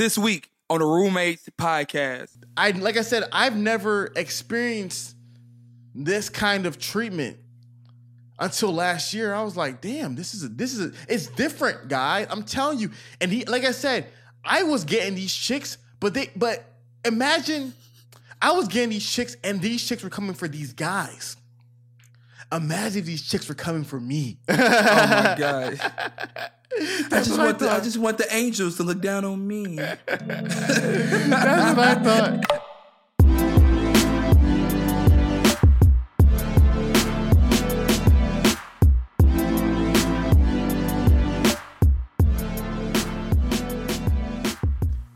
this week on the Roommates Podcast. I like I said, I've never experienced this kind of treatment until last year. I was like, damn, this is a, this is a, it's different, guy. I'm telling you. And he, like I said, I was getting these chicks, but they, but imagine, I was getting these chicks, and these chicks were coming for these guys. Imagine if these chicks were coming for me. Oh my god. I just what want the, I just want the angels to look down on me. That's what I thought.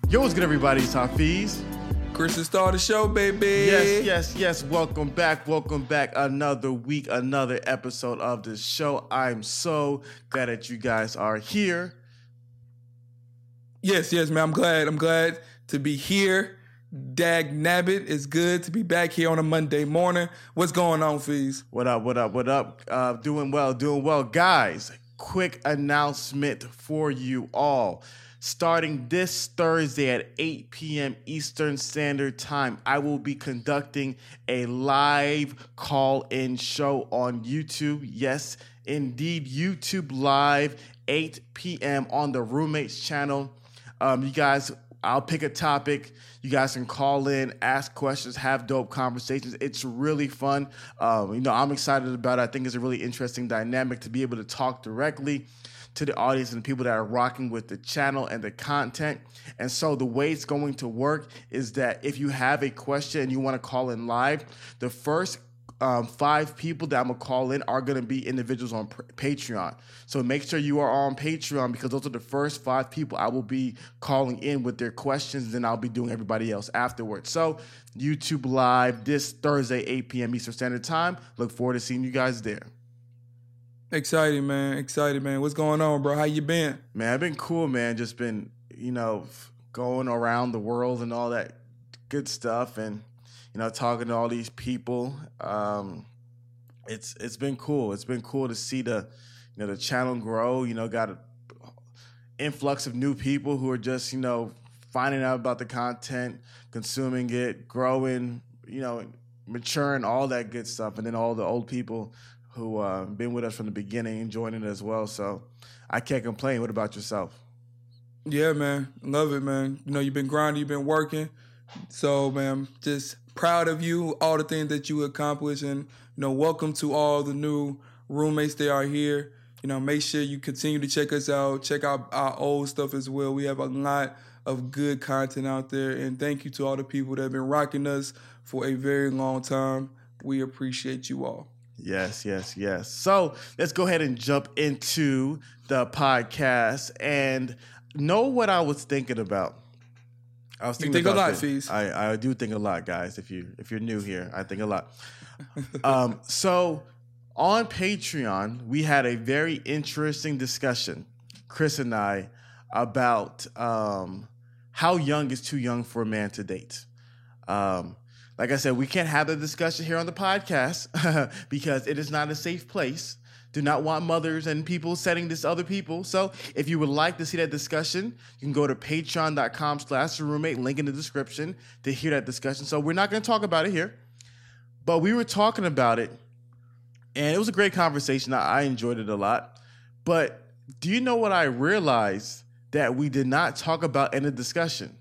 Yo, what's good, everybody? It's Hafeez. Chris is star of the show, baby. Yes, yes, yes. Welcome back. Welcome back. Another week, another episode of the show. I'm so glad that you guys are here. Yes, yes, man. I'm glad. I'm glad to be here. Dag Nabbit, it's good to be back here on a Monday morning. What's going on, Fees? What up? What up? What up? Uh, doing well, doing well, guys. Quick announcement for you all. Starting this Thursday at 8 p.m. Eastern Standard Time, I will be conducting a live call in show on YouTube. Yes, indeed, YouTube Live, 8 p.m. on the Roommates channel. Um, you guys, I'll pick a topic. You guys can call in, ask questions, have dope conversations. It's really fun. Um, you know, I'm excited about it. I think it's a really interesting dynamic to be able to talk directly to the audience and the people that are rocking with the channel and the content. And so the way it's going to work is that if you have a question and you want to call in live, the first um, five people that I'm gonna call in are gonna be individuals on Patreon. So make sure you are on Patreon because those are the first five people I will be calling in with their questions. And then I'll be doing everybody else afterwards. So YouTube Live this Thursday, 8 p.m. Eastern Standard Time. Look forward to seeing you guys there. Excited, man. Excited, man. What's going on, bro? How you been? Man, I've been cool, man. Just been, you know, going around the world and all that good stuff, and you know, talking to all these people. Um, it's it's been cool. It's been cool to see the, you know, the channel grow. You know, got a influx of new people who are just, you know, finding out about the content, consuming it, growing, you know, maturing, all that good stuff, and then all the old people who uh, been with us from the beginning joining as well. So I can't complain. What about yourself? Yeah, man. Love it, man. You know, you've been grinding, you've been working. So, man, just proud of you, all the things that you accomplished. And, you know, welcome to all the new roommates that are here. You know, make sure you continue to check us out. Check out our old stuff as well. We have a lot of good content out there. And thank you to all the people that have been rocking us for a very long time. We appreciate you all. Yes, yes, yes. So let's go ahead and jump into the podcast and know what I was thinking about. I was You thinking think a lot. Fees. I, I do think a lot, guys. If you if you're new here, I think a lot. um, so on Patreon, we had a very interesting discussion, Chris and I, about um, how young is too young for a man to date. Um, like I said, we can't have the discussion here on the podcast because it is not a safe place. Do not want mothers and people setting this other people. So if you would like to see that discussion, you can go to patreon.com slash roommate, link in the description to hear that discussion. So we're not going to talk about it here, but we were talking about it and it was a great conversation. I, I enjoyed it a lot. But do you know what I realized that we did not talk about in the discussion?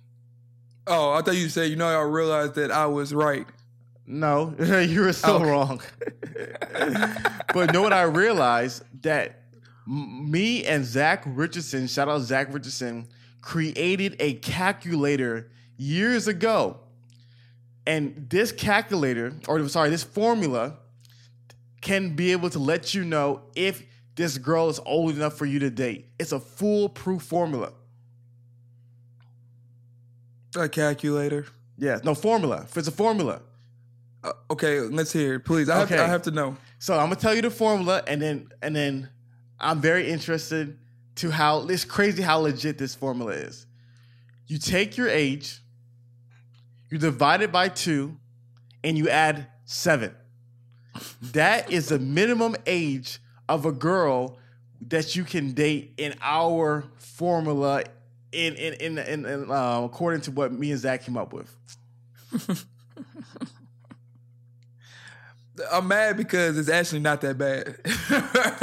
Oh, I thought you said, you know, I realized that I was right. No, you were so Okay. wrong. but know what I realized that me and Zach Richardson, shout out Zach Richardson, created a calculator years ago. And this calculator, or sorry, this formula can be able to let you know if this girl is old enough for you to date. It's a foolproof formula. A calculator. Yeah, no formula. It's a formula. Uh, okay, let's hear it, please. I have, Okay. I have to know. So I'm gonna tell you the formula, and then and then I'm very interested to how it's crazy how legit this formula is. You take your age, you divide it by two, and you add seven. That is the minimum age of a girl that you can date in our formula in in in, in, in uh, according to what me and Zach came up with. I'm mad because it's actually not that bad.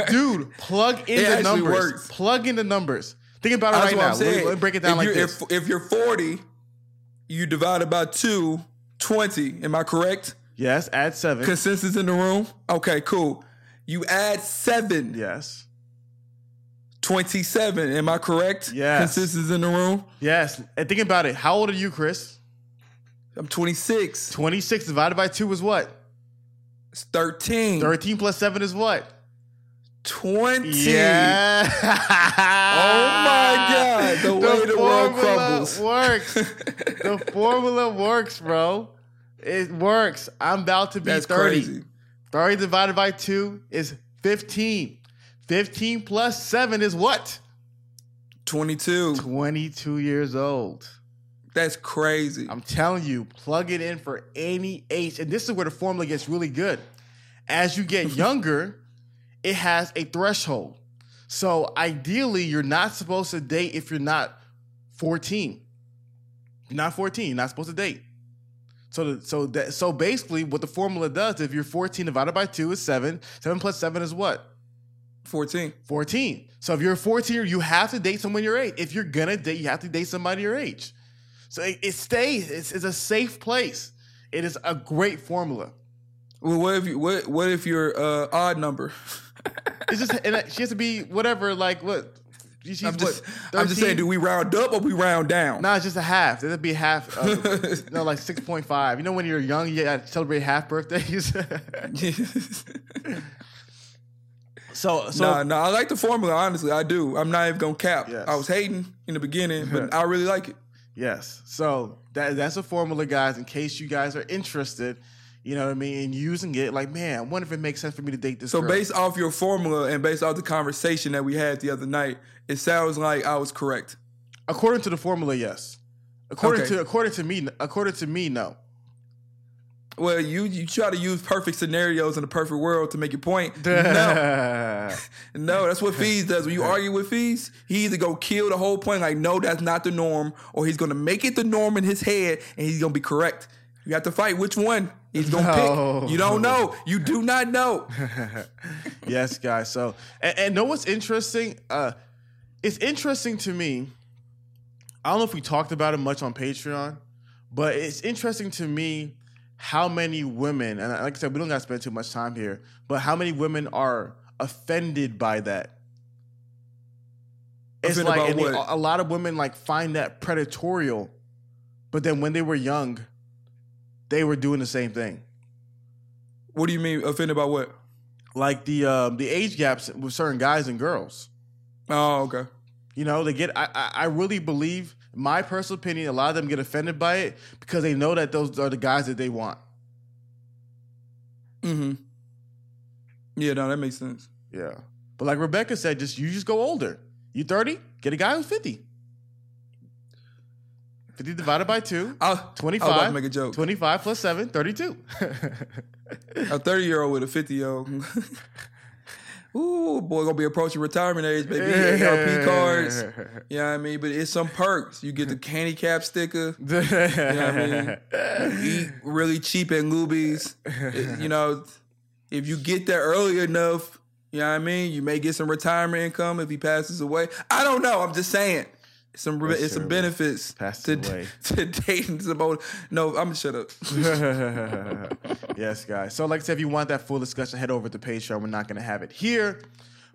Dude, plug in It the numbers. works. Plug in the numbers. Think about it That's right now. Saying. Let, me, break it down if like you're, this. If, if you're 40, you divide it by two, 20. Am I correct? yes, add seven. Consensus in the room? Okay, cool. You add seven, yes. 27. Am I correct? Yes. Consensus in the room? Yes. And think about it. How old are you, Chris? I'm 26. 26 divided by 2 is what? It's 13. 13 plus 7 is what? 20. Yeah. Oh my God. The way the world crumbles. works. the formula works, bro. It works. I'm about to be That's 30. crazy. 30 divided by 2 is 15. 15 plus 7 is what? 22. 22 years old. That's crazy. I'm telling you, plug it in for any age. And this is where the formula gets really good. As you get younger, it has a threshold. So ideally, you're not supposed to date if you're not 14. You're not 14, you're not supposed to date. So, the, so that so basically, what the formula does, if you're 14 divided by 2 is 7. 7 plus 7 is what? 14. 14. So if you're 14, you have to date someone your age. If you're gonna date, you have to date somebody your age. So it, it stays. It's, it's a safe place. It is a great formula. Well, what if you what what if you're uh, odd number? It's just and she has to be whatever. Like what? She's I'm just what, I'm just saying, do we round up or we round down? No, it's just a half. It'd be half. Uh, no, like six point five. You know when you're young, you gotta celebrate half birthdays. so, so nah, nah, I like the formula. Honestly, I do. I'm not even gonna cap. Yes. I was hating in the beginning, but I really like it. Yes. So that that's a formula, guys. In case you guys are interested, you know what I mean, in using it. Like, man, I wonder if it makes sense for me to date this. So girl. based off your formula and based off the conversation that we had the other night, it sounds like I was correct. according to the formula, yes. According Okay. to according to me, according to me, no. Well, you you try to use perfect scenarios in a perfect world to make your point. no, no, that's what Fees does. When you argue with Fees, he either go kill the whole point, like no, that's not the norm, or he's gonna make it the norm in his head, and he's gonna be correct. You have to fight which one he's gonna No. pick. You don't know. You do not know. yes, guys. So, and, and know what's interesting? Uh, it's interesting to me. I don't know if we talked about it much on Patreon, but it's interesting to me how many women, and like I said, we don't got to spend too much time here, but how many women are offended by that. It's Offended like they- a lot of women like find that predatorial, but then when they were young, they were doing the same thing. What do you mean offended by what? Like the um, the age gaps with certain guys and girls. Oh, okay. You know, they get. I, I I really believe, my personal opinion, a lot of them get offended by it because they know that those are the guys that they want. Mm-hmm. Yeah, no, that makes sense. Yeah, but like Rebecca said, just you just go older. You thirty, get a guy who's fifty. Fifty divided by two. I, I was about 25, to make a joke. 25 plus 7, 32. A 30 year old with a 50 year old. Ooh, boy, gonna be approaching retirement age, baby. AARP cards. You know what I mean? But it's some perks. You get the candy cap sticker. You know what I mean? Eat really cheap at Luby's. It- you know, if you get there early enough, you know what I mean? You may get some retirement income if he passes away. I don't know. I'm just saying. Some re- it's some benefits to, away. to dating some old. No, I'm gonna shut up. yes, guys. So, like I said, if you want that full discussion, head over to Patreon. We're not going to have it here,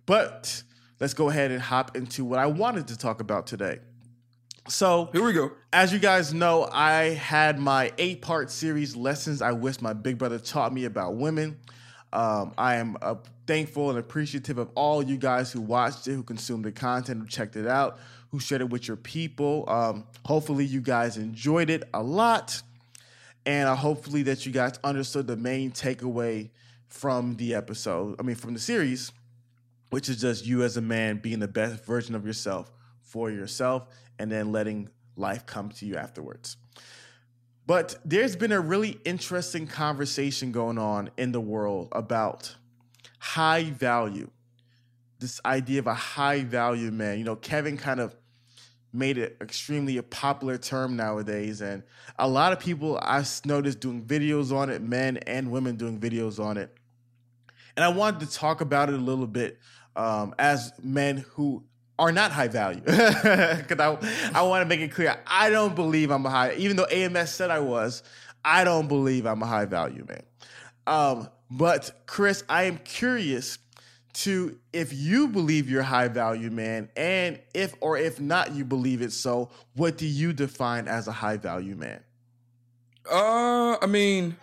but let's go ahead and hop into what I wanted to talk about today. So, Here we go. as you guys know, I had my eight part series, Lessons I Wish My Big Brother Taught Me About Women. Um, I am uh, thankful and appreciative of all you guys who watched it, who consumed the content, who checked it out, who shared it with your people. Um, hopefully, you guys enjoyed it a lot. And uh, hopefully, that you guys understood the main takeaway from the episode, I mean, from the series, which is just you as a man being the best version of yourself for yourself and then letting life come to you afterwards. But there's been a really interesting conversation going on in the world about high value. This idea of a high value man. You know, Kevin kind of made it extremely a popular term nowadays, and a lot of people I noticed doing videos on it, men and women doing videos on it. And I wanted to talk about it a little bit um, as men who are not high value. Because I, I want to make it clear, I don't believe I'm a high, even though AMS said I was, I don't believe I'm a high value man. Um, but Chris, I am curious to if you believe you're high value man, and if or if not you believe it so, what do you define as a high value man? Uh, I mean,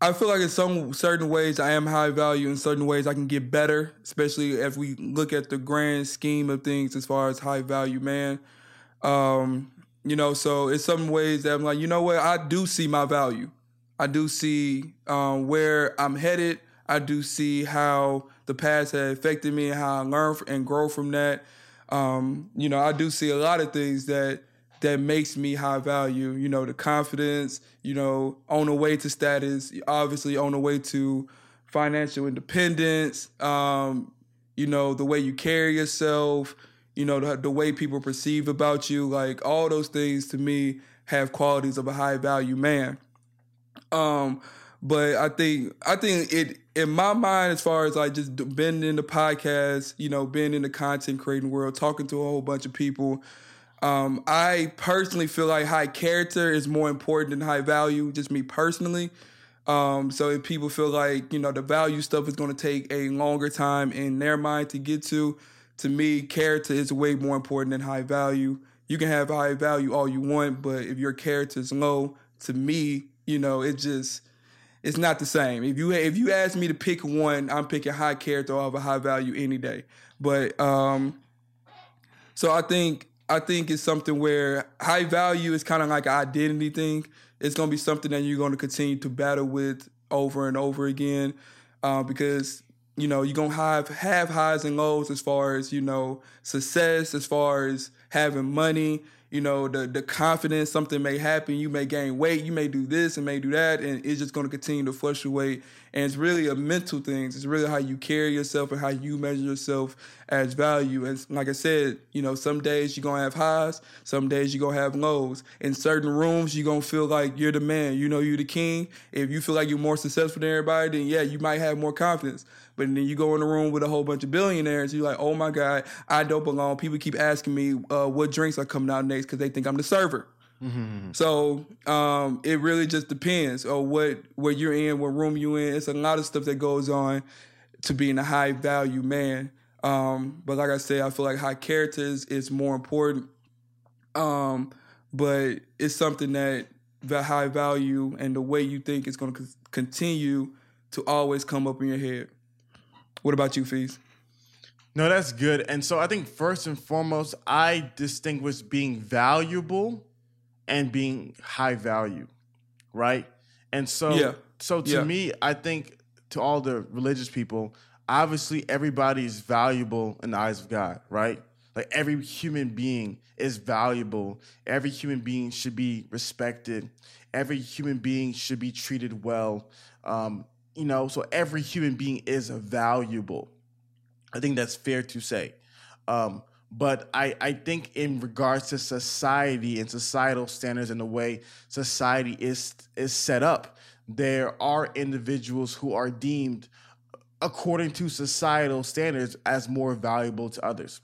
I feel like in some certain ways I am high value. In certain ways I can get better, especially if we look at the grand scheme of things as far as high value man. Um, you know, so in some ways that I'm like, you know what, I do see my value. I do see um, where I'm headed. I do see how the past has affected me and how I learn and grow from that. Um, you know, I do see a lot of things that that makes me high value. You know, the confidence. You know, on the way to status. Obviously, on the way to financial independence. Um, you know, the way you carry yourself. You know, the, the way people perceive about you. Like all those things to me have qualities of a high value man. Um, but I think I think it in my mind, as far as like just being in the podcast, you know, being in the content creating world, talking to a whole bunch of people. Um, I personally feel like high character is more important than high value, just me personally. Um, so if people feel like you know the value stuff is going to take a longer time in their mind to get to, to me, character is way more important than high value. You can have high value all you want, but if your character is low, to me, you know, it just it's not the same. If you if you ask me to pick one, I'm picking high character over high value any day. But um, so I think I think it's something where high value is kind of like an identity thing. It's gonna be something that you're gonna continue to battle with over and over again, uh, because you know you're gonna have have highs and lows as far as you know success, as far as having money, you know the the confidence something may happen you may gain weight you may do this and may do that and it's just going to continue to fluctuate. And it's really a mental thing. It's really how you carry yourself and how you measure yourself as value. And like i said you know some days you're to have highs some days you're to have lows. In certain rooms you're to feel like you're the man you know you're the king. If you feel like you're more successful than everybody then yeah you might have more confidence but then you go in the room with a whole bunch of billionaires, you're like, oh my God, I don't belong. People keep asking me uh, what drinks are coming out next because they think I'm the server. Mm-hmm. So um, it really just depends on what where you're in, what room you in. It's a lot of stuff that goes on to being a high value man. Um, but like I said, I feel like high characters is more important. Um, but it's something that the high value and the way you think is going to continue to always come up in your head. What about you, Fees? No, that's good. And so I think first and foremost, I distinguish being valuable and being high value, right? And so, yeah. so to yeah. me, I think to all the religious people, obviously everybody is valuable in the eyes of God, right? Like every human being is valuable. Every human being should be respected. Every human being should be treated well. Um, you know, so every human being is valuable. I think that's fair to say. Um, but I, I think in regards to society and societal standards and the way society is is set up, there are individuals who are deemed according to societal standards as more valuable to others.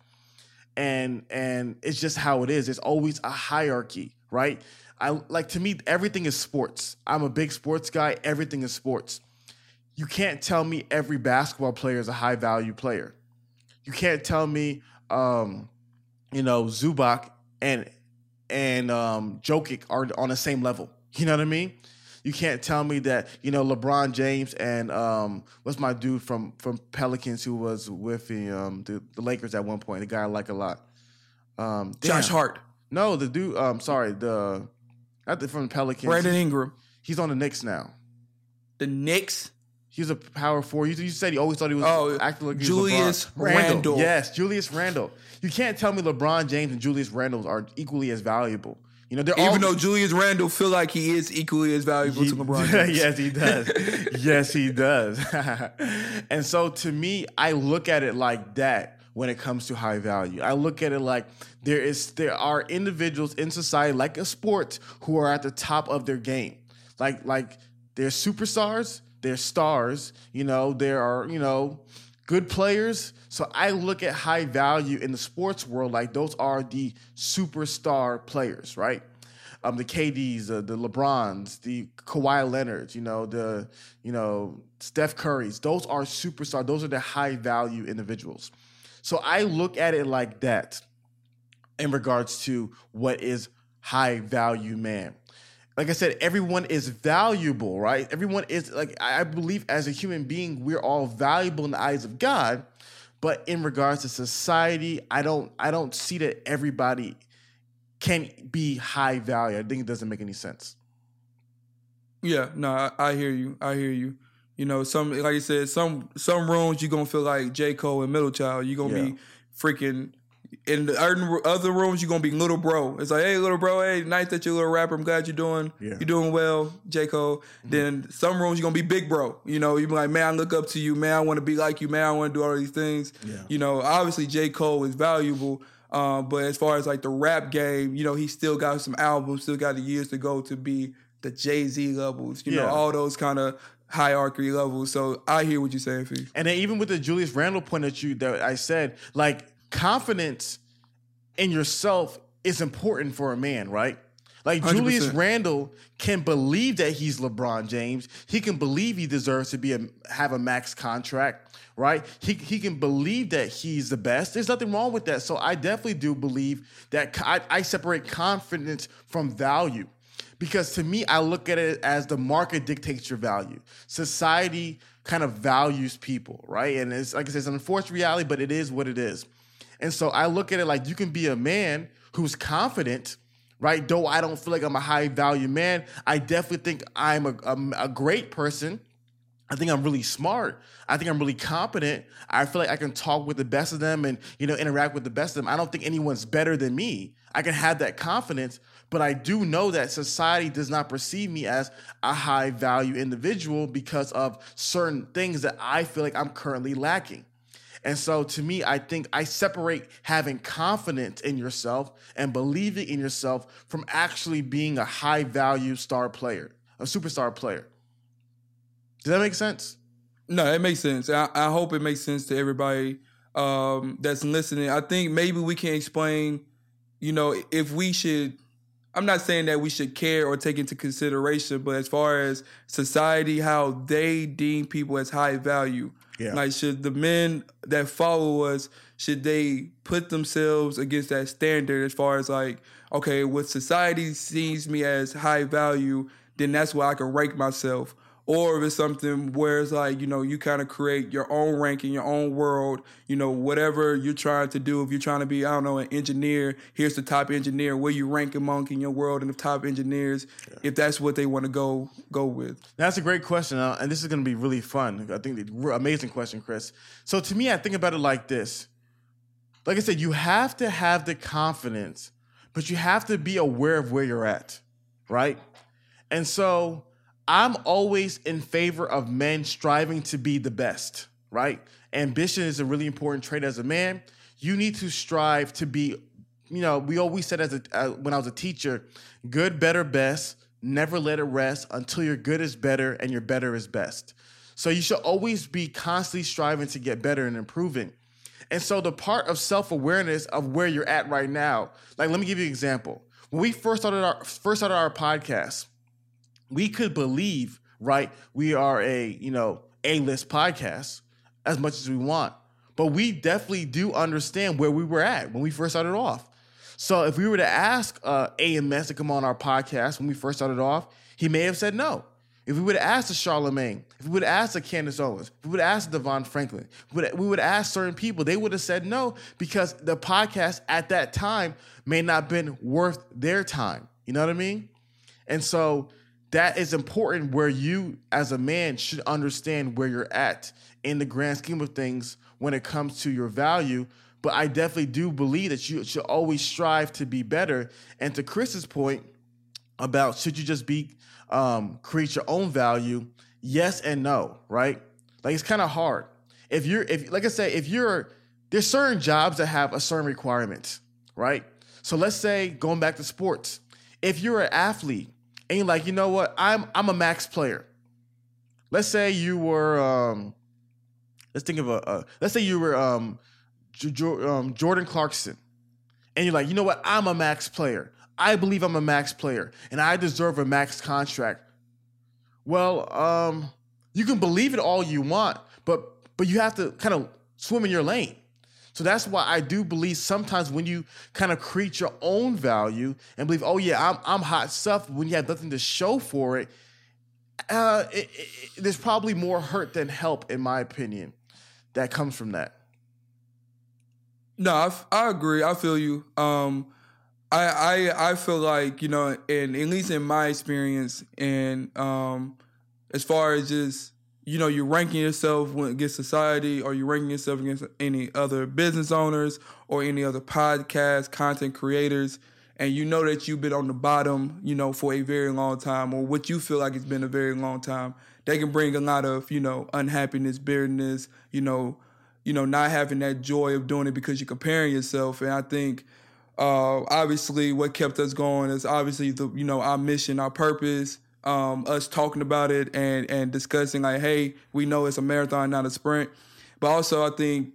And and it's just how it is. There's always a hierarchy, right? I like to me everything is sports. I'm a big sports guy. Everything is sports you can't tell me every basketball player is a high value player. You can't tell me, um, you know, Zubac and and um, Jokic are on the same level. You know what I mean? You can't tell me that you know LeBron James and um, what's my dude from from Pelicans who was with the um, the, the Lakers at one point, the guy I like a lot. Um, Josh Hart. No, the dude. Um, sorry, the not the from Pelicans. Brandon Ingram. He's on the Knicks now. The Knicks. He was a power forward. You, you said he always thought he was oh, acting like Julius Randle. Randle. Yes, Julius Randle. You can't tell me LeBron James and Julius Randle are equally as valuable. You know, they're even all, though Julius Randle feel like he is equally as valuable he, to LeBron. James. yes, he does. yes, he does. and so, to me, I look at it like that. when it comes to high value. I look at it like there is there are individuals in society like a sport who are at the top of their game. Like like they're superstars, they're stars, you know, there are, you know, good players. So I look at high value in the sports world like those are the superstar players, right? Um, the KDs, uh, the LeBrons, the Kawhi Leonards, you know, the you know Steph Currys. Those are superstars. Those are the high value individuals. So I look at it like that in regards to what is high value man. Like I said, everyone is valuable, right? Everyone is like I believe as a human being, we're all valuable in the eyes of God. But in regards to society, I don't I don't see that everybody can be high value. I think it doesn't make any sense. Yeah, no, I, I hear you. I hear you. You know, some like you said, some some rooms you're gonna feel like J. Cole and Middle Child. You're gonna Yeah. be freaking in the other- other rooms, you're gonna be little bro. It's like, hey, little bro, hey, nice that you're a little rapper. I'm glad you're doing Yeah. you're doing well, J. Cole. Then some rooms you're gonna be big bro. You know, you be like, man, I look up to you, man, I wanna be like you, man, I wanna do all these things. Yeah. You know, obviously J. Cole is valuable. Um, but as far as like the rap game, you know, he still got some albums, still got the years to go to be the Jay Z levels, you know, all those kind of hierarchy levels. So I hear what you're saying, Fee. And then even with the Julius Randle point that you that I said, like confidence in yourself is important for a man, right? Like Julius 100%. Randle can believe that he's LeBron James. He can believe he deserves to be a have a max contract, right? He he can believe that he's the best. There's nothing wrong with that. So I definitely do believe that I, I separate confidence from value. Because to me, I look at it as the market dictates your value. Society kind of values people, right? And it's like I said, it's an unfortunate reality, but it is what it is. And so I look at it like you can be a man who's confident, right? Though I don't feel like I'm a high value man, I definitely think I'm a, a, a great person. I think I'm really smart. I think I'm really competent. I feel like I can talk with the best of them and you know interact with the best of them. I don't think anyone's better than me. I can have that confidence, but I do know that society does not perceive me as a high value individual because of certain things that I feel like I'm currently lacking. And so to me, I think I separate having confidence in yourself and believing in yourself from actually being a high value star player, a superstar player. Does that make sense? No, it makes sense. I, I hope it makes sense to everybody um, that's listening. I think maybe we can explain, you know, if we should. I'm not saying that we should care or take into consideration, but as far as society, how they deem people as high value, Yeah. like should the men that follow us should they put themselves against that standard as far as like okay, what society sees me as high value, then that's where I can rank myself. Or if it's something where it's like, you know, you kind of create your own rank in your own world, you know, whatever you're trying to do. If you're trying to be, I don't know, an engineer, here's the top engineer, where you rank among in your world and the top engineers, if that's what they want to go go with. That's a great question, uh, and this is going to be really fun. I think amazing question, Chris. So to me, I think about it like this. Like I said, you have to have the confidence, but you have to be aware of where you're at, right? And so I'm always in favor of men striving to be the best, right? Ambition is a really important trait as a man. You need to strive to be, you know, we always said as a uh, when I was a teacher, good, better, best. Never let it rest until your good is better and your better is best. So you should always be constantly striving to get better and improving. And so the part of self-awareness of where you're at right now, like let me give you an example. When we first started our first started our podcast, we could believe, right, we are a, you know, A-list podcast as much as we want. But we definitely do understand where we were at when we first started off. So if we were to ask uh, AMS to come on our podcast when we first started off, he may have said no. If we would have asked Charlemagne, if we would have asked Candace Owens, if we would have asked DeVon Franklin, we would, we would have asked certain people, they would have said no because the podcast at that time may not have been worth their time. You know what I mean? And so that is important where you, as a man, should understand where you're at in the grand scheme of things when it comes to your value. But I definitely do believe that you should always strive to be better. And to Chris's point about should you just be um, create your own value? Yes and no, right? Like it's kind of hard. If you're, if like I say, if you're there's certain jobs that have a certain requirement, right? So let's say going back to sports, if you're an athlete and you're like, you know what, I'm I'm a max player. Let's say you were, um, let's think of a, a let's say you were um, um, Jordan Clarkson, and you're like, you know what, I'm a max player. I believe I'm a max player, and I deserve a max contract. Well, um, you can believe it all you want, but but you have to kind of swim in your lane. So that's why I do believe sometimes when you kind of create your own value and believe, oh yeah, I'm I'm hot stuff. When you have nothing to show for it, uh, it, it, there's probably more hurt than help, in my opinion, that comes from that. No, I, I agree. I feel you. Um, I, I I feel like you know, and at least in my experience, and um, as far as just you know, you're ranking yourself against society, or you're ranking yourself against any other business owners or any other podcast content creators, and you know that you've been on the bottom, you know, for a very long time, or what you feel like it's been a very long time. They can bring a lot of you know unhappiness, bitterness, you know, you know, not having that joy of doing it because you're comparing yourself, and I think uh, obviously, what kept us going is obviously the you know our mission, our purpose, um, us talking about it and and discussing like, hey, we know it's a marathon, not a sprint. But also, I think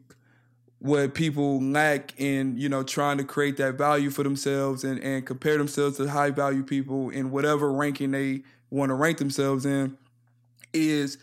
what people lack in you know trying to create that value for themselves and and compare themselves to high value people in whatever ranking they want to rank themselves in is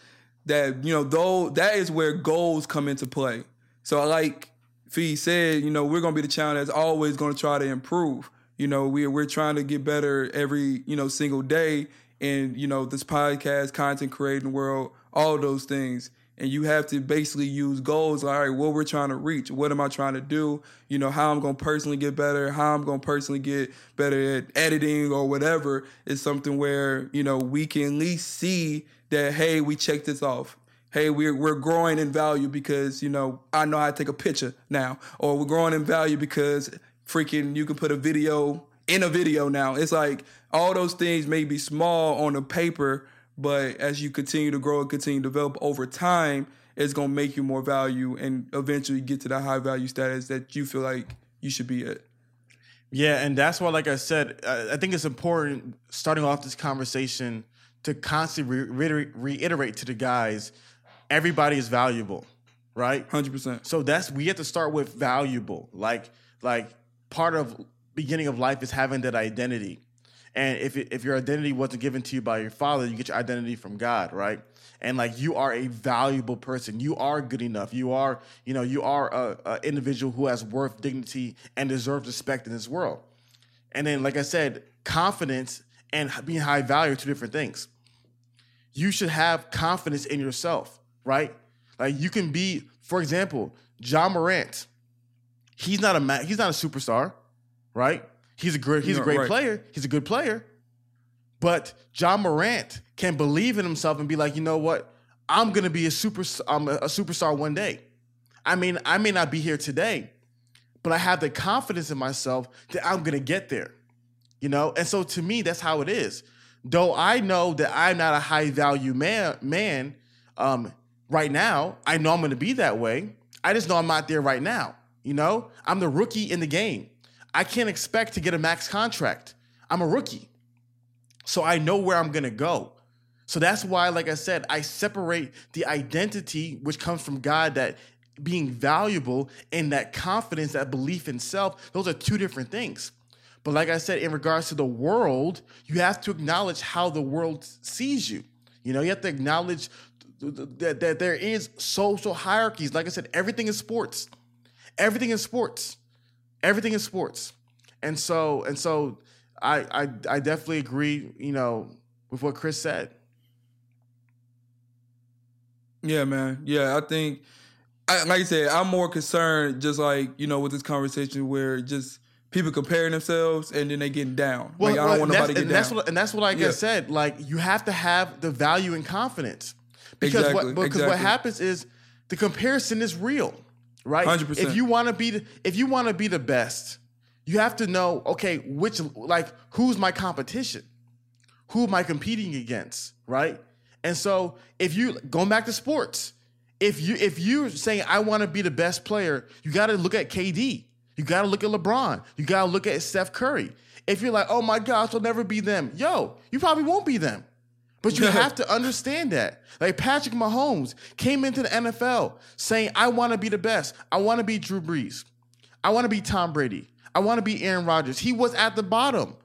that you know though that is where goals come into play. So I like Fee said, you know, we're gonna be the channel that's always gonna try to improve. You know, we're we're trying to get better every, you know, single day in, you know, this podcast, content creating world, all those things. And you have to basically use goals like, all right, what we're trying to reach, what am I trying to do? You know, how I'm gonna personally get better, how I'm gonna personally get better at editing or whatever is something where, you know, we can at least see that, hey, we checked this off hey, we're we're growing in value because you know I know how to take a picture now, or we're growing in value because freaking you can put a video in a video now. It's like all those things may be small on the paper, but as you continue to grow and continue to develop over time, it's gonna make you more value and eventually get to that high value status that you feel like you should be at. Yeah, and that's why, like I said, I think it's important starting off this conversation to constantly reiterate, reiterate to the guys everybody is valuable, right? Hundred percent. So that's we have to start with valuable. Like like part of beginning of life is having that identity. And if if your identity wasn't given to you by your father, you get your identity from God, right? And like you are a valuable person. You are good enough. You are, you know, you are a, a individual who has worth, dignity, and deserves respect in this world. And then, like I said, confidence and being high value are two different things. You should have confidence in yourself right? Like you can be, for example, Ja Morant. He's not a he's not a superstar, right? He's a great he's no, a great right. player. He's a good player. But Ja Morant can believe in himself and be like, you know what? I'm gonna be a super I'm a superstar one day. I mean, I may not be here today, but I have the confidence in myself that I'm gonna get there. You know, and so to me, that's how it is. Though I know that I'm not a high value man, man, um, right now. I know I'm going to be that way. I just know I'm not there right now. You know, I'm the rookie in the game. I can't expect to get a max contract. I'm a rookie. So I know where I'm going to go. So that's why, like I said, I separate the identity, which comes from God, that being valuable and that confidence, that belief in self, those are two different things. But like I said, in regards to the world, you have to acknowledge how the world sees you. You know, you have to acknowledge that, that there is social hierarchies. Like I said, everything is sports. Everything is sports. Everything is sports. And so and so I I, I definitely agree, you know, with what Chris said. Yeah, man. Yeah, I think I, like I said, I'm more concerned just like, you know, with this conversation where just people comparing themselves and then they getting down. Well, like, I don't want nobody to get and down. That's what, and that's what like yeah. I said. Like you have to have the value and confidence. Because exactly, what because exactly. what happens is the comparison is real, right? 100%. If you want to be the, if you want to be the best, you have to know okay, which like who's my competition? Who am I competing against, right? And so if you going back to sports, if you if you're saying I want to be the best player, you got to look at KD. You got to look at LeBron. You got to look at Steph Curry. If you're like, oh my gosh, I'll never be them, yo, you probably won't be them. But you have to understand that. Like Patrick Mahomes came into the NFL saying, I want to be the best. I want to be Drew Brees. I want to be Tom Brady. I want to be Aaron Rodgers. He was at the bottom.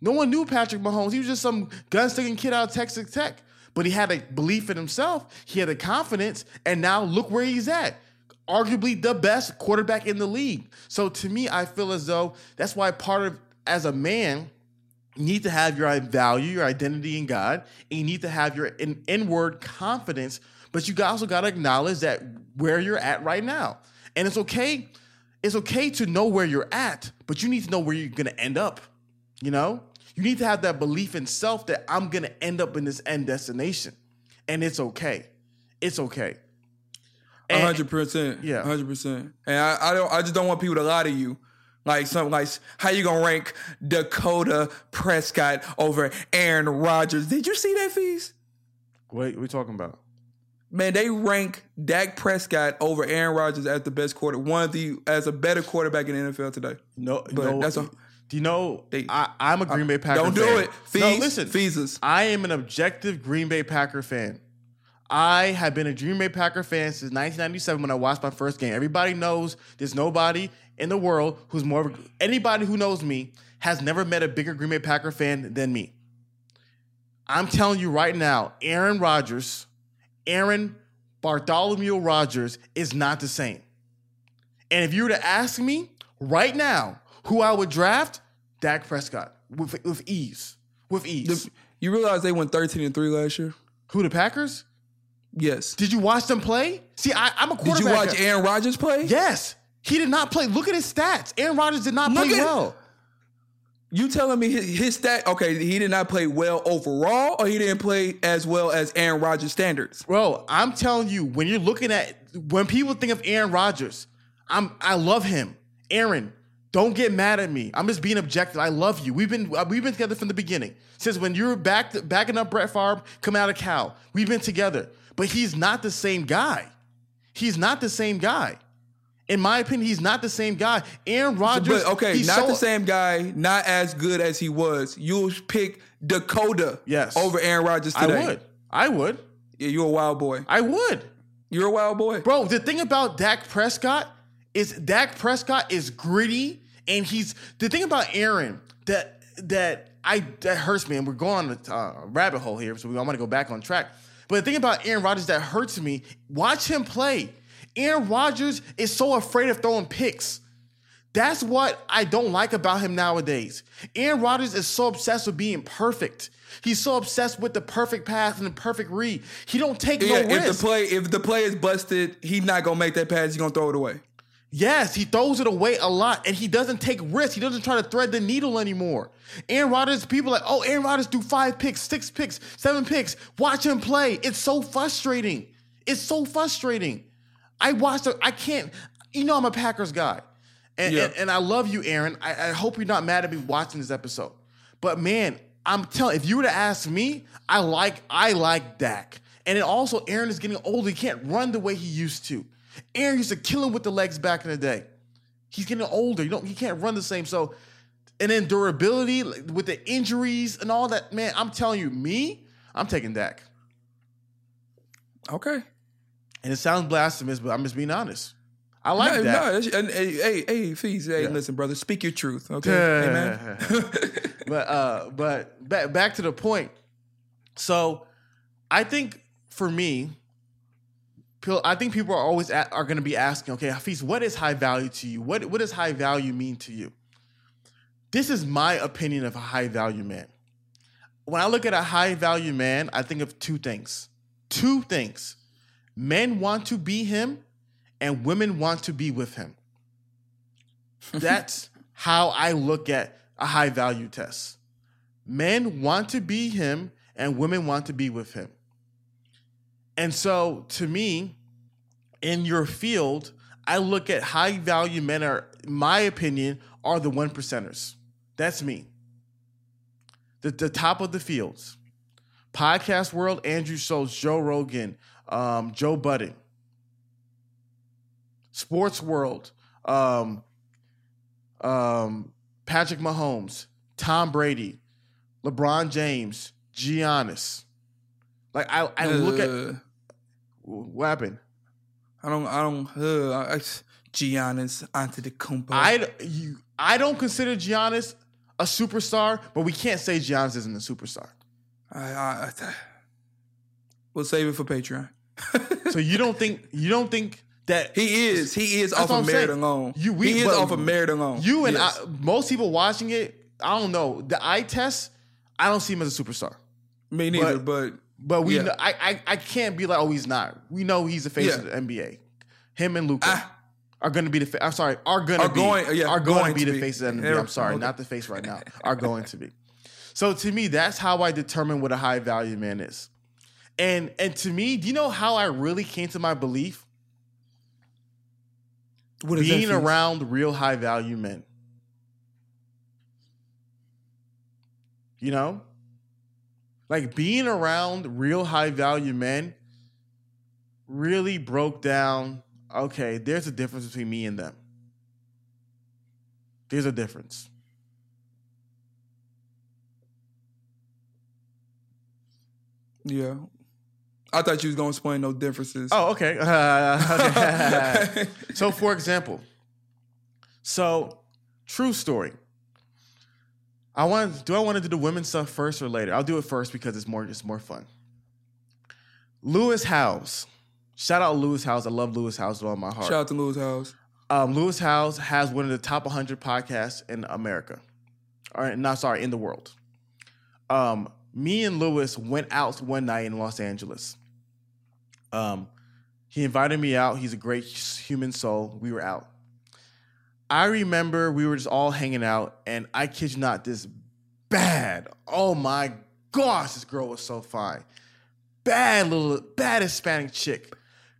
No one knew Patrick Mahomes. He was just some gun-sticking kid out of Texas Tech. But he had a belief in himself. He had a confidence. And now look where he's at. Arguably the best quarterback in the league. So to me, I feel as though that's why part of, as a man, you need to have your value, your identity in God, and you need to have your in, inward confidence. But you also got to acknowledge that where you're at right now, and it's okay. It's okay to know where you're at, but you need to know where you're going to end up. You know, you need to have that belief in self that I'm going to end up in this end destination, and it's okay. It's okay. hundred percent. Yeah. hundred percent. And I, I don't. I just don't want people to lie to you. Like something like how you gonna rank Dakota Prescott over Aaron Rodgers? Did you see that fees? What are we talking about? Man, they rank Dak Prescott over Aaron Rodgers as the best quarter, one of the as a better quarterback in the NFL today. No, But no. that's a- do you know? They- I, I'm a Green Bay Packer. Don't do fan. it. Fees, no, listen. Feeses. I am an objective Green Bay Packer fan. I have been a Green Bay Packer fan since 1997 when I watched my first game. Everybody knows there's nobody in the world who's more. of a- Anybody who knows me has never met a bigger Green Bay Packer fan than me. I'm telling you right now, Aaron Rodgers, Aaron Bartholomew Rodgers is not the same. And if you were to ask me right now who I would draft, Dak Prescott with, with ease. With ease. The- you realize they went thirteen and three last year? who the Packers? Yes. Did you watch them play? See, I, I'm a quarterback. Did you watch. Aaron Rodgers play? Yes. He did not play. Look at his stats. Aaron Rodgers did not Look play well. You telling me his, his stat? Okay, he did not play well overall, or he didn't play as well as Aaron Rodgers standards. Bro, I'm telling you, when you're looking at when people think of Aaron Rodgers, I'm I love him. Aaron, don't get mad at me. I'm just being objective. I love you. We've been uh, we've been together from the beginning. Since when you were back backing up Brett Favre coming out of Cal. We've been together. But he's not the same guy. He's not the same guy. In my opinion, he's not the same guy. Aaron Rodgers. But okay, he's not so- the same guy, not as good as he was. You'll pick Dakota Yes. over Aaron Rodgers today. I would. I would. Yeah, you're a wild boy. I would. You're a wild boy. Bro, the thing about Dak Prescott is Dak Prescott is gritty, and he's the thing about Aaron that that I that hurts me, and we're going on a uh, rabbit hole here, so we, I want to go back on track. But the thing about Aaron Rodgers that hurts me, watch him play. Aaron Rodgers is so afraid of throwing picks. That's what I don't like about him nowadays. Aaron Rodgers is so obsessed with being perfect. He's so obsessed with the perfect pass and the perfect read. He don't take Yeah, no if risk. the play if the play is busted, he's not gonna make that pass. He's gonna throw it away. Yes, he throws it away a lot and he doesn't take risks. He doesn't try to thread the needle anymore. Aaron Rodgers, people like, oh, Aaron Rodgers do five picks, six picks, seven picks. Watch him play. It's so frustrating. It's so frustrating. I watched it. I can't, you know, I'm a Packers guy. And, Yeah. and, and I love you, Aaron. I, I hope you're not mad at me watching this episode. But man, I'm telling if you were to ask me, I like I like Dak. And then also Aaron is getting older. He can't run the way he used to. Aaron used to kill him with the legs back in the day. He's getting older. You don't he can't run the same. So and then durability with the injuries and all that, man, I'm telling you, me, I'm taking Dak. Okay. And it sounds blasphemous, but I'm just being honest. I like no, that. no, and, hey, hey, hey, Fees, hey, Yeah. listen, brother, speak your truth, okay? man. but uh, but back back to the point. So, I think for me, I think people are always at, are going to be asking, okay, Hafeez, what is high value to you? What what does high value mean to you? This is my opinion of a high value man. When I look at a high value man, I think of two things. Two things. Men want to be him, and women want to be with him. That's how I look at a high value test. Men want to be him and women want to be with him. And so to me, in your field, I look at high value men are, in my opinion, are the one percenters. That's me. The, the top of the fields. Podcast world, Andrew Schulz, Joe Rogan, um, Joe Budden. sports world, um, um, Patrick Mahomes, Tom Brady, LeBron James, Giannis. Like I, I look at what happened. I don't. I don't. Uh, I, I- Giannis Antetokounmpo. I you I don't consider Giannis a superstar, but we can't say Giannis isn't a superstar. I, I, I, we'll save it for Patreon. So you don't think you don't think that he is. He is off of merit saying. alone. You- we- he is off of merit alone. you and Yes. I, most people watching it, I don't know the eye test. I don't see him as a superstar, Me neither. But, but we Yeah. know, I, I I can't be like oh he's not. We know he's the face Yeah. of the NBA. Him and Luka. Ah. are going to be the. Fa- I'm sorry. Are going to Are be. going- yeah, are going, going to be to the be. faces of the NBA. I'm sorry, not the face right now. Are going to be. So to me, that's how I determine what a high value man is. And and to me, do you know how I really came to my belief? what Being around real high value men. You know? Like being around real high value men really broke down okay, there's a difference between me and them. There's a difference. Yeah. I thought you was gonna explain no differences. Oh, okay. Uh, okay. so, for example, so true story. I want. Do I want to do the women's stuff first or later? I'll do it first because it's more. It's more fun. Lewis Howes. Shout out Lewis Howes. I love Lewis Howes with all my heart. Shout out to Lewis Howes. Um, Lewis Howes has one of the top 100 podcasts in America. Or not sorry, in the world. Um, me and Lewis went out one night in Los Angeles. Um, he invited me out. He's a great human soul. We were out. I remember we were just all hanging out, and I kid you not, this bad. Oh my gosh, this girl was so fine. Bad little bad Hispanic chick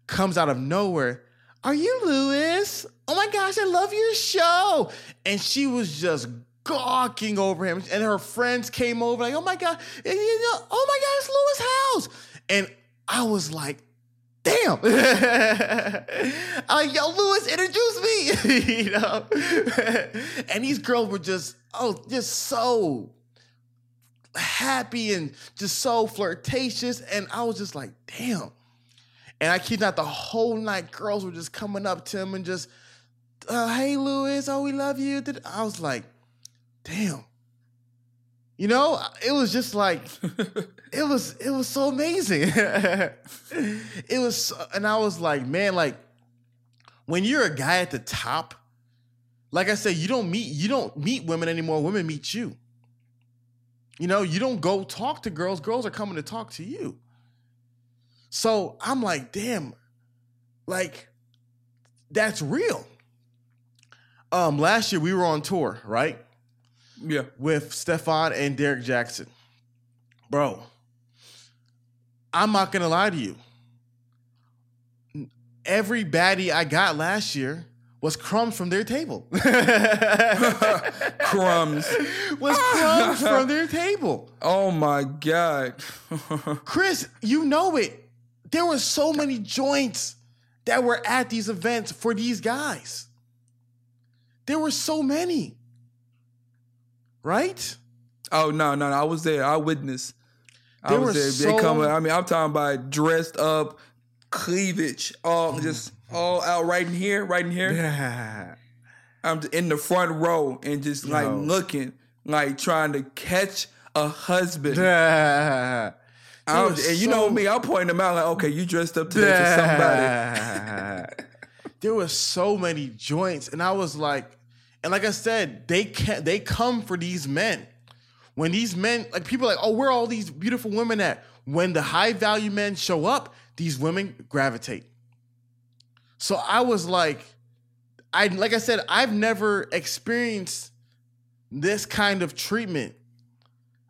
comes out of nowhere. Are you Lewis? Oh my gosh, I love your show. And she was just gawking over him. And her friends came over, like, oh my God, you know, oh my God, it's Lewis Howes. And I was like, damn. Like, yo, Lewis, introduce me. you know? and these girls were just, oh, just so happy and just so flirtatious. And I was just like, damn. And I kid not, the whole night, girls were just coming up to him and just, uh, hey, Lewis, oh, we love you. I was like, damn. You know, it was just like, it was, it was so amazing. it was, and I was like, man, like, when you're a guy at the top, like I said, you don't meet, you don't meet women anymore. Women meet you. You know, you don't go talk to girls. Girls are coming to talk to you. So I'm like, damn, like that's real. Um, last year we were on tour, right? Yeah. With Stefan and Derrick Jaxn. Bro, I'm not gonna lie to you. Every baddie I got last year was crumbs from their table. Crumbs. was crumbs from their table. Oh my God. Chris, you know it. There were so many joints that were at these events for these guys. There were so many. Right? oh no, no, no. I was there. I witnessed. I There was were there. so- They come. I mean, I'm talking about dressed up, cleavage, all mm. just all out right in here, right in here. Yeah. I'm in the front row and just like Yo. looking, like trying to catch a husband. Yeah. I'm- and you so- know me, I'll point them out like, okay, you dressed up today for somebody. there were so many joints, and I was like, and like I said, they can they come for these men. When these men, like people, like, oh, where are all these beautiful women at? When the high value men show up, these women gravitate. So I was like, I like I said, I've never experienced this kind of treatment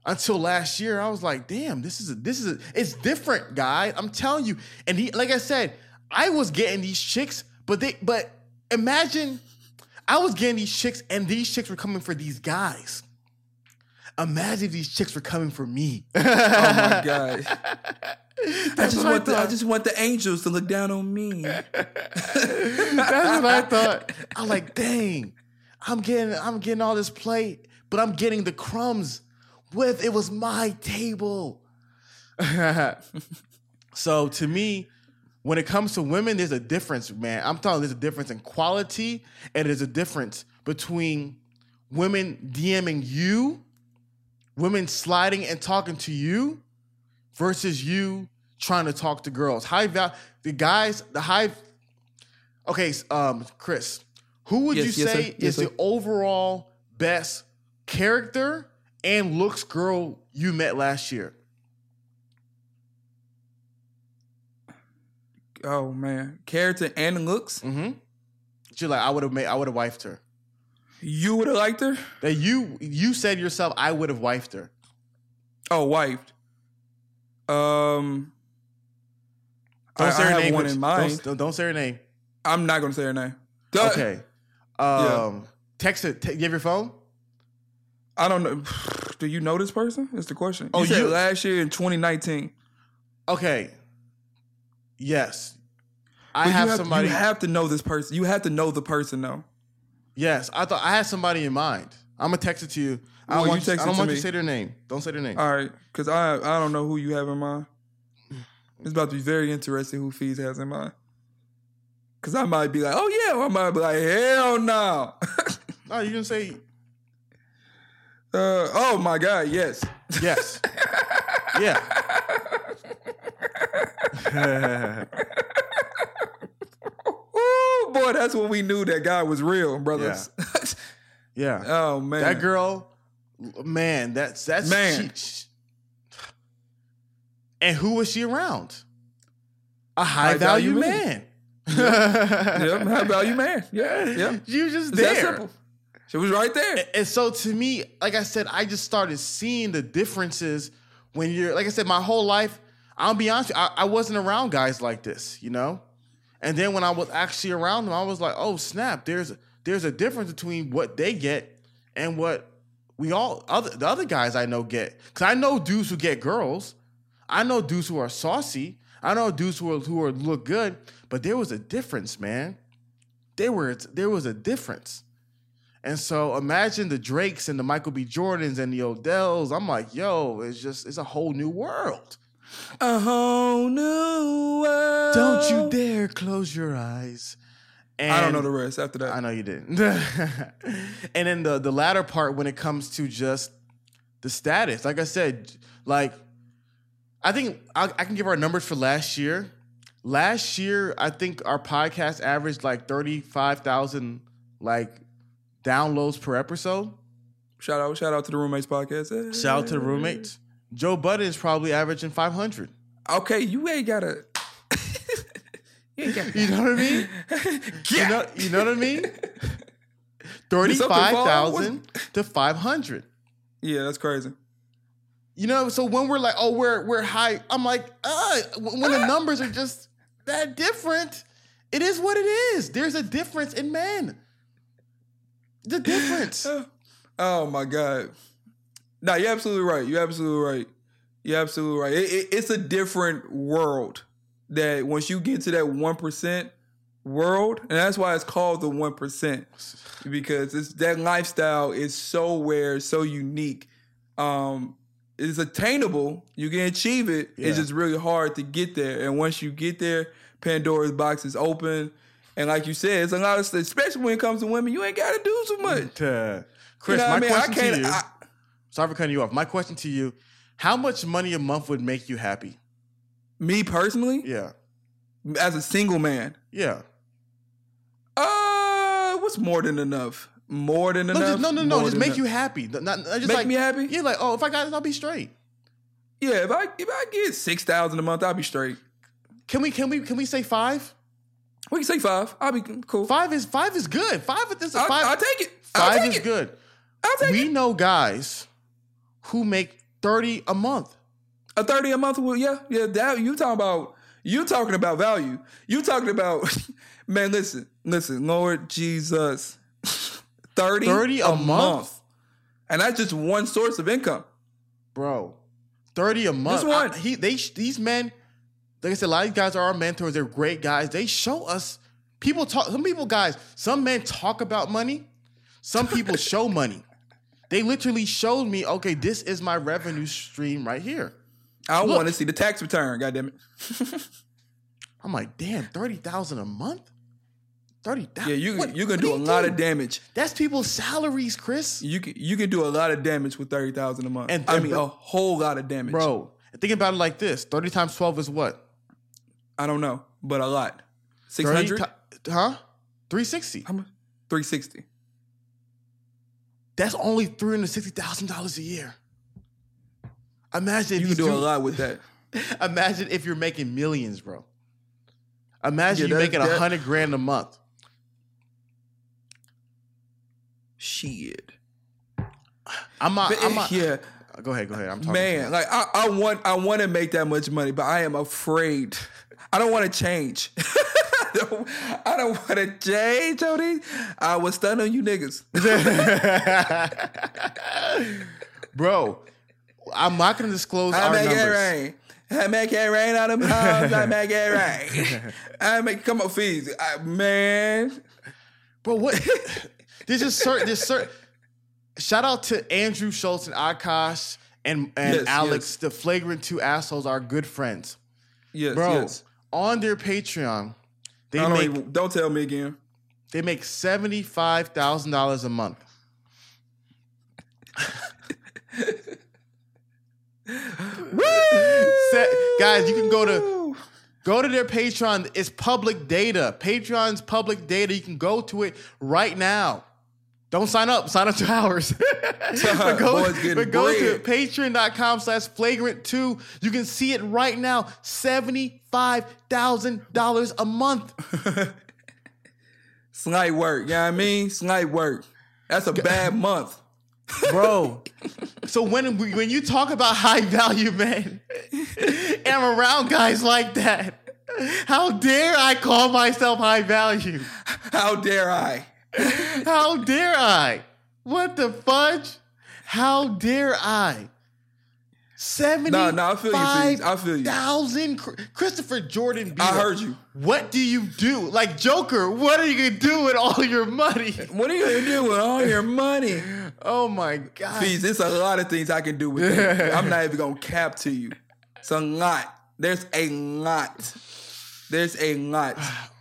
until last year. I was like, damn, this is a, this is a, it's different, guy. I'm telling you. And he, like I said, I was getting these chicks, but they, but imagine, I was getting these chicks, and these chicks were coming for these guys. Imagine if these chicks were coming for me. oh my god. I just what I want the, I just want the angels to look down on me. That's what I thought. I'm like, dang, I'm getting I'm getting all this plate, but I'm getting the crumbs with it was my table. so to me, when it comes to women, there's a difference, man. I'm telling you, there's a difference in quality, and there's a difference between women DMing you, women sliding and talking to you, versus you trying to talk to girls. High value, the guys, the high. Okay, um, Chris, who would Yes, you yes, say sir. Yes, is sir. the overall best character and looks girl you met last year? Oh man, character and looks. Mm-hmm. You're like, I would have made, I would have wifed her. You would have liked her. That you you said yourself, I would have wifed her. Oh, wifed. Um, Don't I, say I her have name. one in mind. Don't, don't say her name. I'm not gonna say her name. Duh. Okay. Um, text it. Have your phone? I don't know. Do you know this person? Is the question. Oh, you you- last year in 2019. Okay. Yes. I But you have, have somebody. You have to know this person. You have to know the person though. yes, I thought I had somebody in mind. I'm gonna text it to you. I don't you want, you, text I don't to want you to say their name. Don't say their name. All right, because I I don't know who you have in mind. It's about to be very interesting who Fees has in mind. Because I might be like, oh yeah, or I might be like, hell no. no, you can say uh, oh my God, yes. yes. yeah. Ooh, boy, that's when we knew that guy was real, brothers. yeah. oh man, That girl, man, that's that's Man. she- and who was she around? A high, High value, value man. Yep, high value man. Yeah, yeah. You were just It's that there. simple. She was right there. And so to me, like I said, I just started seeing the differences when you're like I said, my whole life, I'll be honest, I, I wasn't around guys like this, you know? And then when I was actually around them, I was like, oh snap, there's there's a difference between what they get and what we all other the other guys I know get. Cause I know dudes who get girls. I know dudes who are saucy. I know dudes who are who are look good, but there was a difference, man. There were there was a difference. And so imagine the Drakes and the Michael B. Jordans and the Odells. I'm like, yo, it's just it's a whole new world. A whole new world. Don't you dare close your eyes. And I don't know the rest after that. I know you didn't. and then the the latter part when it comes to just the status, like I said, like I think I, I can give our numbers for last year. Last year, I think our podcast averaged like thirty five thousand like downloads per episode. Shout out, shout out to the roommates podcast. Shout out to the roommates. Joe Budden is probably averaging five hundred. Okay, you ain't gotta. you ain't gotta. You know what I mean? You know, you know what I mean? Thirty-five thousand to five hundred. Yeah, that's crazy. You know, so when we're like, oh, we're we're high, I'm like, uh, when the numbers are just that different, it is what it is. There's a difference in men. The difference. Oh my god. No, you're absolutely right. You're absolutely right. You're absolutely right. It, it, it's a different world that once you get to that one percent world, and that's why it's called the one percent because it's that lifestyle is so rare, so unique. Um, it's attainable. You can achieve it. Yeah. It's just really hard to get there. And once you get there, Pandora's box is open. And like you said, it's a lot of stuff, especially when it comes to women. You ain't got to do so much. Uh, Chris, You know my I mean? I question to can't- you. I- sorry for cutting you off. My question to you: How much money a month would make you happy? Me personally, Yeah, as a single man, yeah. uh, what's more than enough? More than No, enough? just, no, no, no. Just make enough. you happy. Not, not just Make like me happy? Yeah, like oh, if I got it, I'll be straight. Yeah, if I if I get six thousand a month, I'll be straight. Can we? Can we? Can we say five? We can say five. I'll be cool. Five is five is good. Five is I'll, five. I'll take it. I'll five take is it. good. I'll take We it. know guys who make thirty a month. A thirty a month. Well, yeah, yeah. That you talking about? You talking about value? You talking about? man, listen, listen, Lord Jesus, thirty, 30 a month? and that's just one source of income. bro. Thirty a month. This one. I- he they these men like I said, a lot of these guys are our mentors. They're great guys. They show us people talk. Some people, guys, some men talk about money. Some people show money. They literally showed me, okay, this is my revenue stream right here. I want to see the tax return. God damn it. I'm like, damn, thirty thousand a month. Thirty thousand. Yeah, you you can do a lot of damage. That's people's salaries, Chris. You can you can do a lot of damage with thirty thousand a month. And- I mean bro- a whole lot of damage, Bro, think about it like this: thirty times twelve is what? I don't know, but a lot. Six 30 hundred, ti- huh? Three sixty. three sixty. That's only three hundred sixty thousand dollars a year. Imagine if You can do a lot with that. Imagine if you're making millions, bro. Imagine Yeah, you're making a hundred grand a month. Shit. I'm not. But I'm it- not yeah, Go ahead. Go ahead. I'm talking. man. Like I, I want I want to make that much money, but I am afraid. I don't want to change. I don't, I don't want to change, Tony. I was stunned on you niggas. bro. I'm not gonna disclose I our make it rain. I make it rain on them hoes. I make it rain. I make come on, fees, I, man. But what? there's just certain. There's certain. Shout out to Andrew Schulz and Akash and and Yes, Alex, yes. the flagrant two assholes, are good friends, Yes, bro. yes. On their Patreon, they don't make even. Don't tell me again. they make seventy five thousand dollars a month. Se- guys, you can go to go to their Patreon. It's public data. Patreon's public data. You can go to it right now. Don't sign up. Sign up to ours. but go, but go to patreon.com slash flagrant two. You can see it right now. $75,000 a month. Slight work. You know what I mean? Slight work. That's a bad month. Bro. so when when you talk about high value men, and I'm around guys like that, how dare I call myself high value? How dare I? How dare I? What the fudge? How dare I? Seventy No, no, I feel you, I feel you. thousand Christopher Jordan. I heard you. What do you do? Like Joker, what are you gonna do with all your money? What are you gonna do with all your money? Oh my god. Fees, there's a lot of things I can do with that. I'm not even gonna cap to you. It's a lot. There's a lot. There's a lot.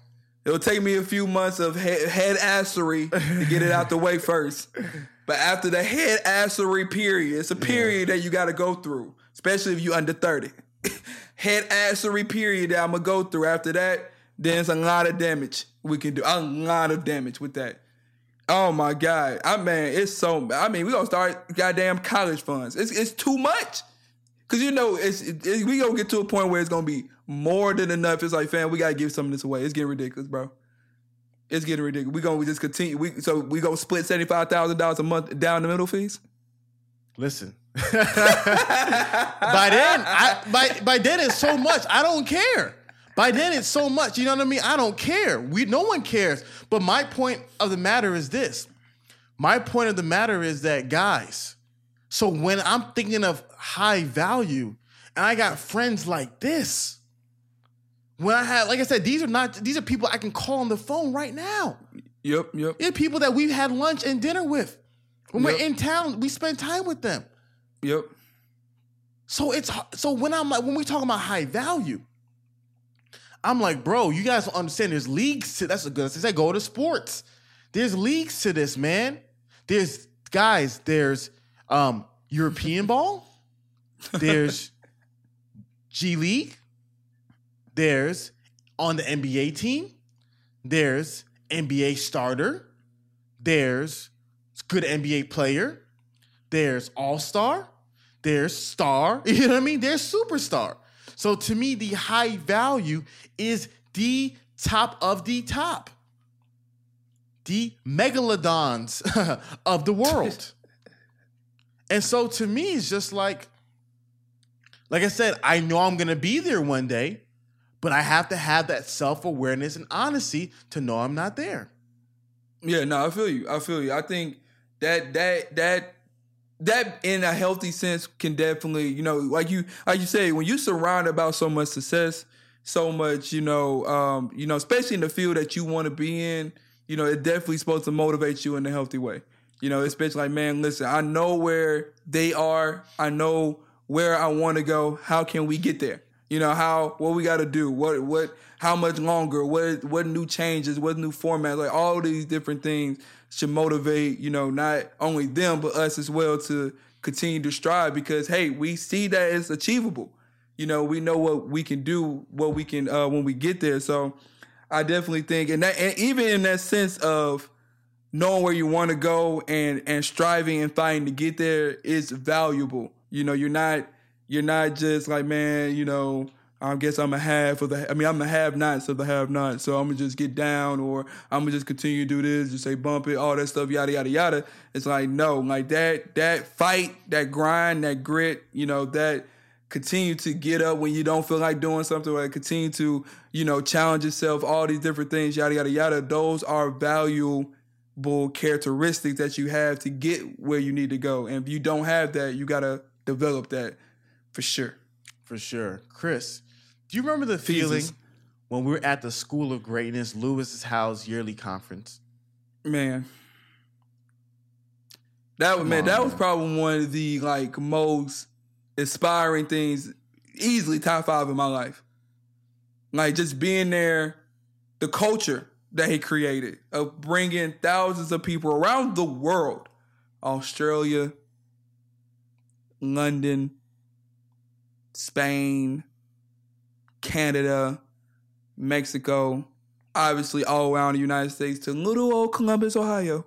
It'll take me a few months of head, head assery to get it out the way first. But after the head assery period, it's a period that you got to go through, especially if you under 30. head assery period that I'm gonna go through. After that, then it's a lot of damage we can do. A lot of damage with that. Oh my god, I man, it's so. I mean, we gonna start goddamn college funds. It's it's too much. Cause you know it's it, it- we gonna get to a point where it's gonna be more than enough. It's like, fam, we gotta give some of this away. It's getting ridiculous, bro. It's getting ridiculous. We gonna just continue. We so we gonna split seventy five thousand dollars a month down the middle fees. Listen. by then, I, by by then it's so much. I don't care. By then it's so much. You know what I mean? I don't care. We no one cares. But my point of the matter is this. My point of the matter is that guys. So when I'm thinking of high value, and I got friends like this, when I have, like I said, these are not these are people I can call on the phone right now. Yep, yep, people that we've had lunch and dinner with. When we're in town, we spend time with them. yep. So it's so when I'm like when we talking about high value, I'm like, bro, you guys don't understand. There's leagues to that's a good. I said go to sports. There's leagues to this, man. There's guys. There's um European ball. There's G League. There's on the NBA team. There's NBA starter. There's good NBA player. There's All Star. There's Star. You know what I mean? There's Superstar. So to me, the high value is the top of the top. The megalodons of the world. and so to me, it's just like, like I said, I know I'm gonna be there one day, but I have to have that self-awareness and honesty to know I'm not there. Yeah, no, I feel you. I feel you. I think that that that that in a healthy sense can definitely, you know, like you like you say, when you surrounded about so much success, so much, you know, um, you know, especially in the field that you want to be in, you know, it definitely supposed to motivate you in a healthy way. You know, especially like, man, listen, I know where they are. I know where I want to go. How can we get there? You know, how what we got to do? What what how much longer? What what new changes? What new formats? Like all these different things should motivate, you know, not only them but us as well to continue to strive because hey, we see that it's achievable. You know, we know what we can do, what we can uh when we get there. So I definitely think and that and even in that sense of knowing where you want to go and and striving and fighting to get there is valuable. You know, you're not you're not just like, man, you know, I guess I'm a half of the. I mean, I'm the have nots of the have nots. So I'm gonna just get down, or I'm gonna just continue to do this, just say bump it, all that stuff, yada yada yada. It's like no, like that that fight, that grind, that grit. You know that continue to get up when you don't feel like doing something, or continue to you know challenge yourself. All these different things, yada yada yada. Those are valuable characteristics that you have to get where you need to go. And if you don't have that, you gotta develop that for sure. For sure, Chris. Do you remember the feeling Jesus. when we were at the School of Greatness, Lewis's House yearly conference? Man. That Come man, on, that was probably one of the like most inspiring things, easily top five in my life. Like just being there, the culture that he created of bringing thousands of people around the world, Australia, London, Spain, Canada, Mexico, obviously all around the United States to little old Columbus, Ohio.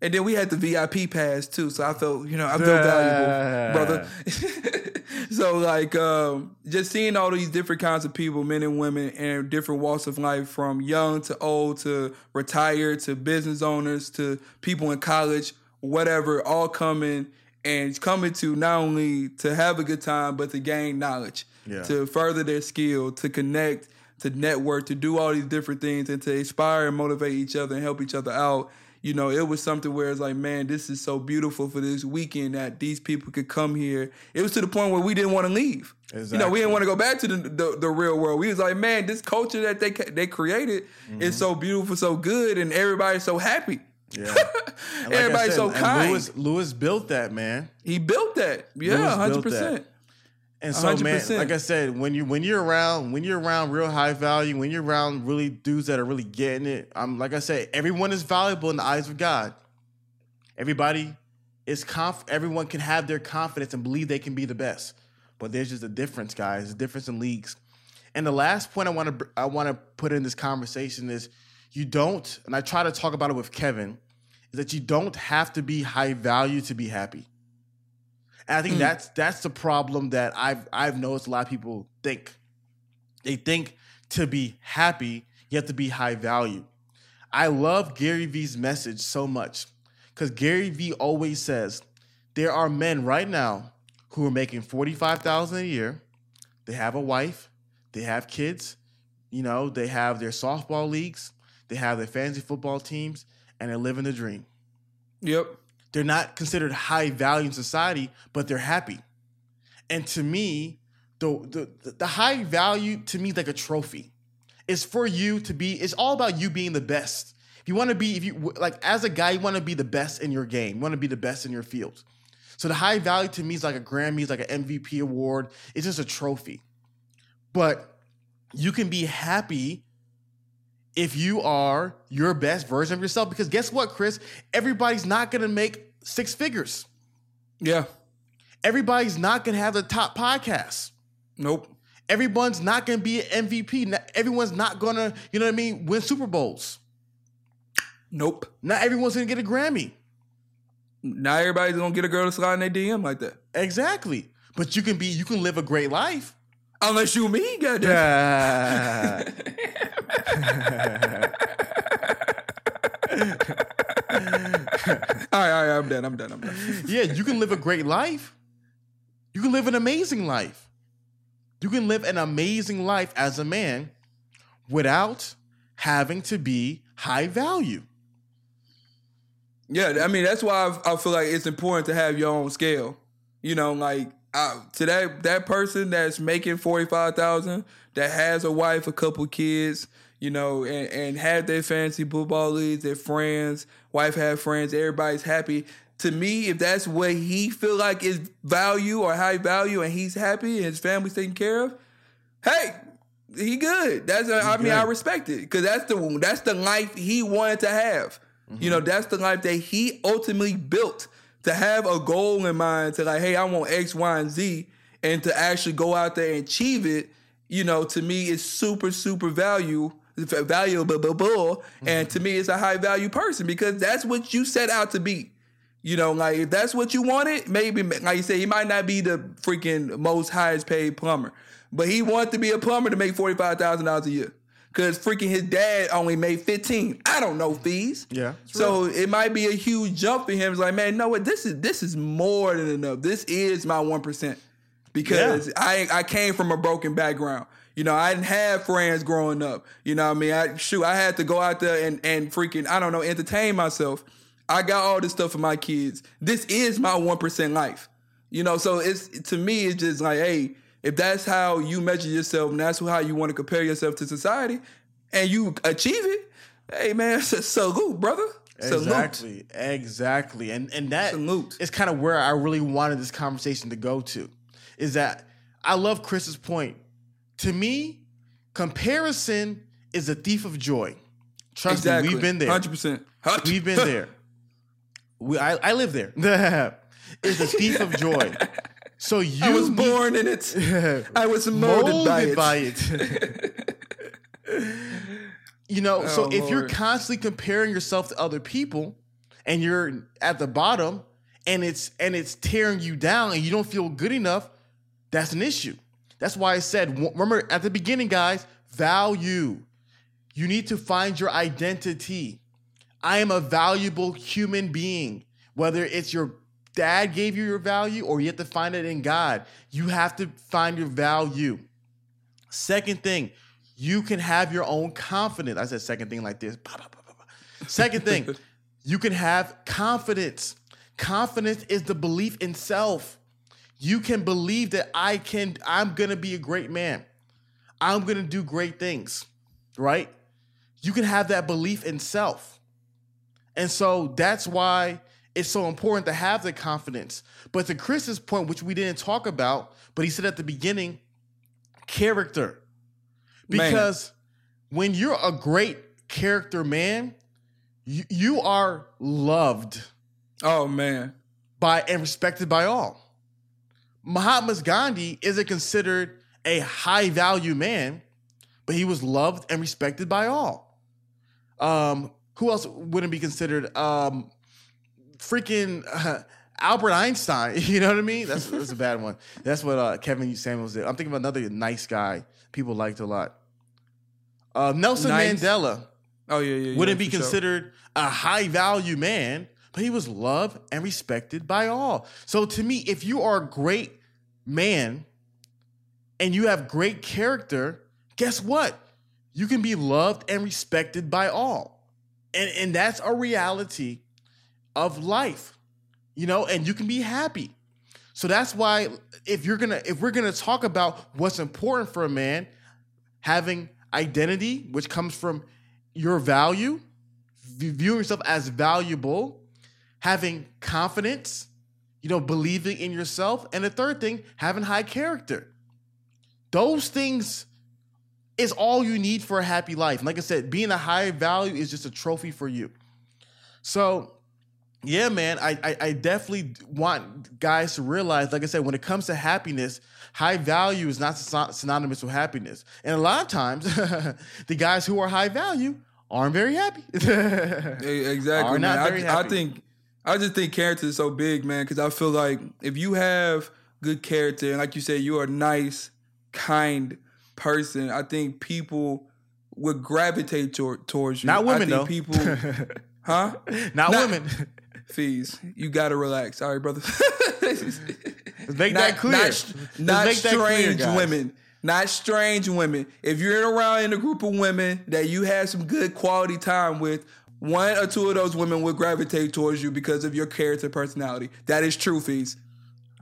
And then we had the VIP pass too, so I felt, you know, I felt valuable, brother. so like, um, just seeing all these different kinds of people, men and women, and different walks of life, from young to old to retired to business owners to people in college, whatever, all coming and coming to not only to have a good time, but to gain knowledge, Yeah. to further their skill, to connect, to network, to do all these different things, and to inspire and motivate each other and help each other out. You know, it was something where it's like, man, this is so beautiful for this weekend that these people could come here. It was to the point where we didn't want to leave. You know, we didn't want to go back to the, the the real world. We was like, man, this culture that they they created is mm-hmm. so beautiful, so good, and everybody's so happy. Yeah. Like Everybody's said, so kind. Lewis, Lewis built that, man. He built that. Yeah, hundred percent. And so, man, 100%. like I said, when you when you're around when you're around real high value, when you're around really dudes that are really getting it, I'm like I said, everyone is valuable in the eyes of God. Everybody is conf. Everyone can have their confidence and believe they can be the best. But there's just a difference, guys. A difference in leagues. And the last point I want to I want to put in this conversation is you don't, and I try to talk about it with Kevin, is that you don't have to be high value to be happy. And I think hmm. that's that's the problem that I've I've noticed a lot of people think. They think to be happy, you have to be high value. I love Gary Vee's message so much because Gary Vee always says there are men right now who are making forty five thousand a year. They have a wife, they have kids, you know, they have their softball leagues, they have their fantasy football teams, and they're living the dream Yep. they're not considered high value in society, but they're happy. And to me, the the, the high value to me is like a trophy. It's for you to be. It's all about you being the best. If you want to be, if you like as a guy, you want to be the best in your game. You want to be the best in your field. So the high value to me is like a Grammy, is like an MVP award. It's just a trophy. But you can be happy if you are your best version of yourself. Because guess what, Chris? Everybody's not gonna make six figures. Yeah. Everybody's not gonna have the top podcast. Nope. Everyone's not gonna be an MVP. Everyone's not gonna, you know what I mean, win Super Bowls. Nope. Not everyone's gonna get a Grammy. Not everybody's gonna get a girl to slide in their DM like that. Exactly. But you can be, you can live a great life. Unless you me, goddamn. Yeah. All right, all right, I'm done. I'm done. I'm done. yeah, you can live a great life. You can live an amazing life. You can live an amazing life as a man without having to be high value. Yeah, I mean that's why I, I feel like it's important to have your own scale. You know, like uh, to that that person that's making forty five thousand, that has a wife, a couple kids, you know, and, and have their fancy football leagues, their friends, wife have friends, everybody's happy. To me, if that's what he feel like is value or high value, and he's happy and his family's taken care of, hey, he good. That's a, I mean I respect it because that's the that's the life he wanted to have. You know, that's the life that he ultimately built to have a goal in mind to like, hey, I want X, Y, and Z, and to actually go out there and achieve it. You know, to me, is super, super value valuable, and to me, it's a high value person because that's what you set out to be. You know, like if that's what you wanted, maybe like you said, he might not be the freaking most highest paid plumber, but he wanted to be a plumber to make forty five thousand dollars a year. Cause freaking his dad only made fifteen. I don't know fees. Yeah. So it might be a huge jump for him. It's like, man, no, what this is this is more than enough. This is my one percent. Because Yeah. I I came from a broken background. You know, I didn't have friends growing up. You know what I mean? I shoot, I had to go out there and and freaking, I don't know, entertain myself. I got all this stuff for my kids. This is my one percent life. You know, so it's to me, it's just like, hey, if that's how you measure yourself and that's how you want to compare yourself to society, and you achieve it, hey man, salute, brother. Salute. Exactly, exactly, and and that Salute. is kind of where I really wanted this conversation to go to. Is that I love Chris's point. To me, comparison is a thief of joy. Trust Exactly. me, we've been there. Hundred percent. We've been there. We, I, I live there. it's a thief of joy. So you I was born in it. I was molded, by it. it. you know, so Oh, if you're constantly comparing yourself to other people and you're at the bottom and it's and it's tearing you down and you don't feel good enough, that's an issue. That's why I said remember at the beginning guys, value. You need to find your identity. I am a valuable human being. Whether it's your dad gave you your value or you have to find it in God, you have to find your value. Second thing, you can have your own confidence. I said second thing like this. Pa, pa, pa. Second thing, you can have confidence. Confidence is the belief in self. You can believe that I can, I'm gonna be a great man. I'm gonna do great things, right? You can have that belief in self. And so that's why it's so important to have the confidence. But to Chris's point, which we didn't talk about, but he said at the beginning, character. Man. Because when you're a great character man, you, you are loved Oh man. by and respected by all. Mahatma Gandhi isn't considered a high value man, but he was loved and respected by all. Um, who else wouldn't be considered? Um, freaking uh, Albert Einstein. You know what I mean? That's that's a bad one. That's what uh, Kevin Samuels did. I'm thinking of another nice guy people liked a lot. Uh, Nelson Nice. Mandela Oh yeah, yeah. yeah wouldn't be for sure. considered a high value man, but he was loved and respected by all. So to me, if you are a great man and you have great character, guess what? You can be loved and respected by all. And and that's a reality of life. You know, and you can be happy. So that's why if you're to if we're to talk about what's important for a man, having identity, which comes from your value, viewing yourself as valuable, having confidence, you know, believing in yourself, and the third thing, having high character. Those things is all you need for a happy life. And like I said, being a high value is just a trophy for you. So, yeah, man, I, I I definitely want guys to realize, like I said, when it comes to happiness, high value is not synonymous with happiness. And a lot of times, the guys who are high value aren't very happy. Exactly, Are man. not very I, I think I just think character is so big, man, because I feel like if you have good character and like you said, you're a nice, kind person, I think people would gravitate tor- towards you. Not women, I though. people, huh? not, Not- women. Fees, you gotta relax. Sorry, brother. Let's make that clear. Not, not that clear, strange women. Not strange women. If you're in around in a group of women that you had some good quality time with, one or two of those women will gravitate towards you because of your character personality. That is true, Fees.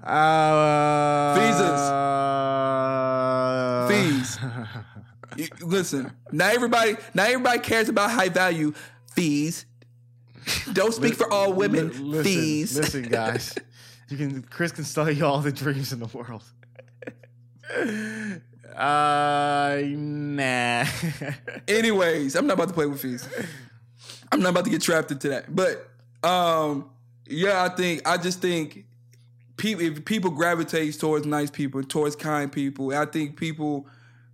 Uh, Fees. You- Listen, not everybody, not everybody cares about high value fees. Don't speak for all women. Li- listen, fees. Listen, guys. You can Chris can sell you all the dreams in the world. uh nah. Anyways, I'm not about to play with fees. I'm not about to get trapped into that. But um, yeah, I think I just think people if people gravitate towards nice people, towards kind people, I think people,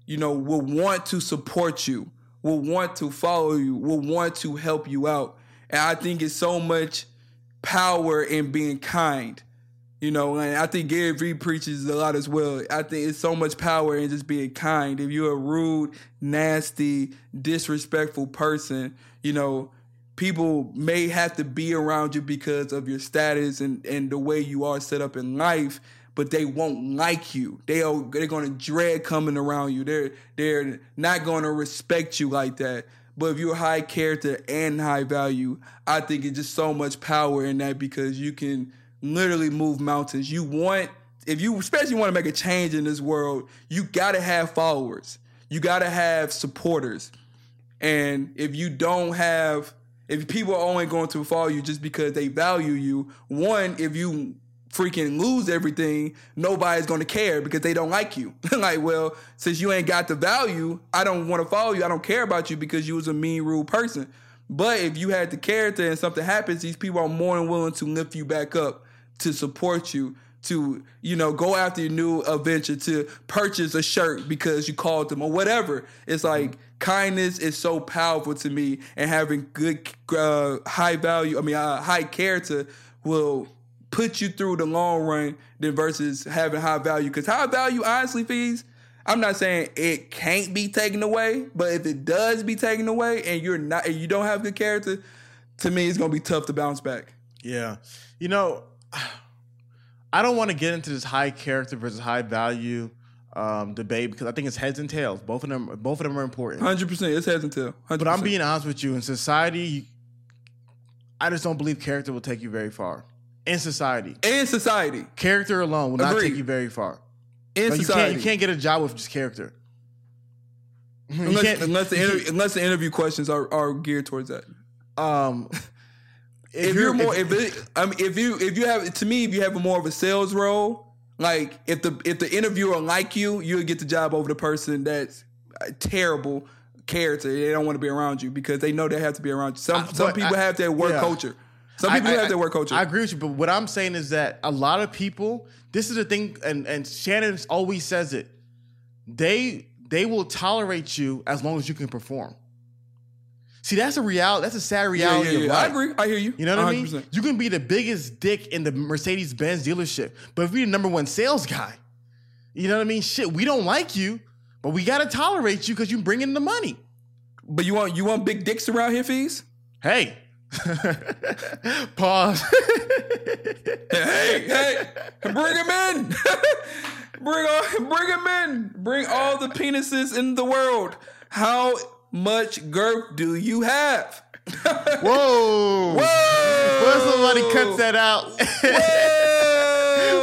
you know, will want to support you, will want to follow you, will want to help you out. And I think it's so much power in being kind. You know, and I think Gary Vee preaches a lot as well. I think it's so much power in just being kind. If you're a rude, nasty, disrespectful person, you know, people may have to be around you because of your status and, and the way you are set up in life, but they won't like you. They are they're gonna dread coming around you. They're they're not gonna respect you like that. But if you're high character and high value, I think it's just so much power in that because you can literally move mountains. You want if you especially want to make a change in this world, you gotta have followers. You gotta have supporters. And if you don't have, if people are only going to follow you just because they value you, one, if you freaking lose everything, nobody's going to care because they don't like you. like, well, since you ain't got the value, I don't want to follow you. I don't care about you because you was a mean, rude person. But if you had the character and something happens, these people are more than willing to lift you back up, to support you, to you know go after your new adventure, to purchase a shirt because you called them or whatever. It's like kindness is so powerful to me, and having good, uh, high value. I mean, uh, high character will put you through the long run than versus having high value. Because high value, honestly, fees. I'm not saying it can't be taken away, but if it does be taken away and you're not and you don't have good character, to me it's gonna be tough to bounce back. Yeah. You know, I don't want to get into this high character versus high value um, debate because I think it's heads and tails. Both of them, both of them are important. Hundred percent, it's heads and tails. 100%. But I'm being honest with you. In society, I just don't believe character will take you very far. In society, in society, character alone will not Agreed. take you very far. in Like, you society, can't you can't get a job with just character. You unless, can't- unless the you inter- unless the interview questions are, are geared towards that. um, If, you're, more, if, it, I mean, if you if you have to me, if you have a more of a sales role, like if the if the interviewer like you, you'll get the job over the person that's a terrible character. They don't want to be around you because they know they have to be around you. Some some but people I- have their work yeah. culture. Some people I- have their work culture. I agree with you, but what I'm saying is that a lot of people, this is the thing, and and Shannon always says it. They they will tolerate you as long as you can perform. See, that's a reality. That's a sad reality yeah, of yeah. I agree. I hear you. You know what I mean? You can be the biggest dick in the Mercedes Benz dealership, but if you're the number one sales guy, you know what I mean? Shit, we don't like you, but we gotta tolerate you because you bring in the money. But you want you want big dicks around here, fees? Hey, pause. hey, hey, bring him in. bring all, bring him in. Bring all the penises in the world. How much girth do you have? Whoa! Whoa! What if somebody cuts that out?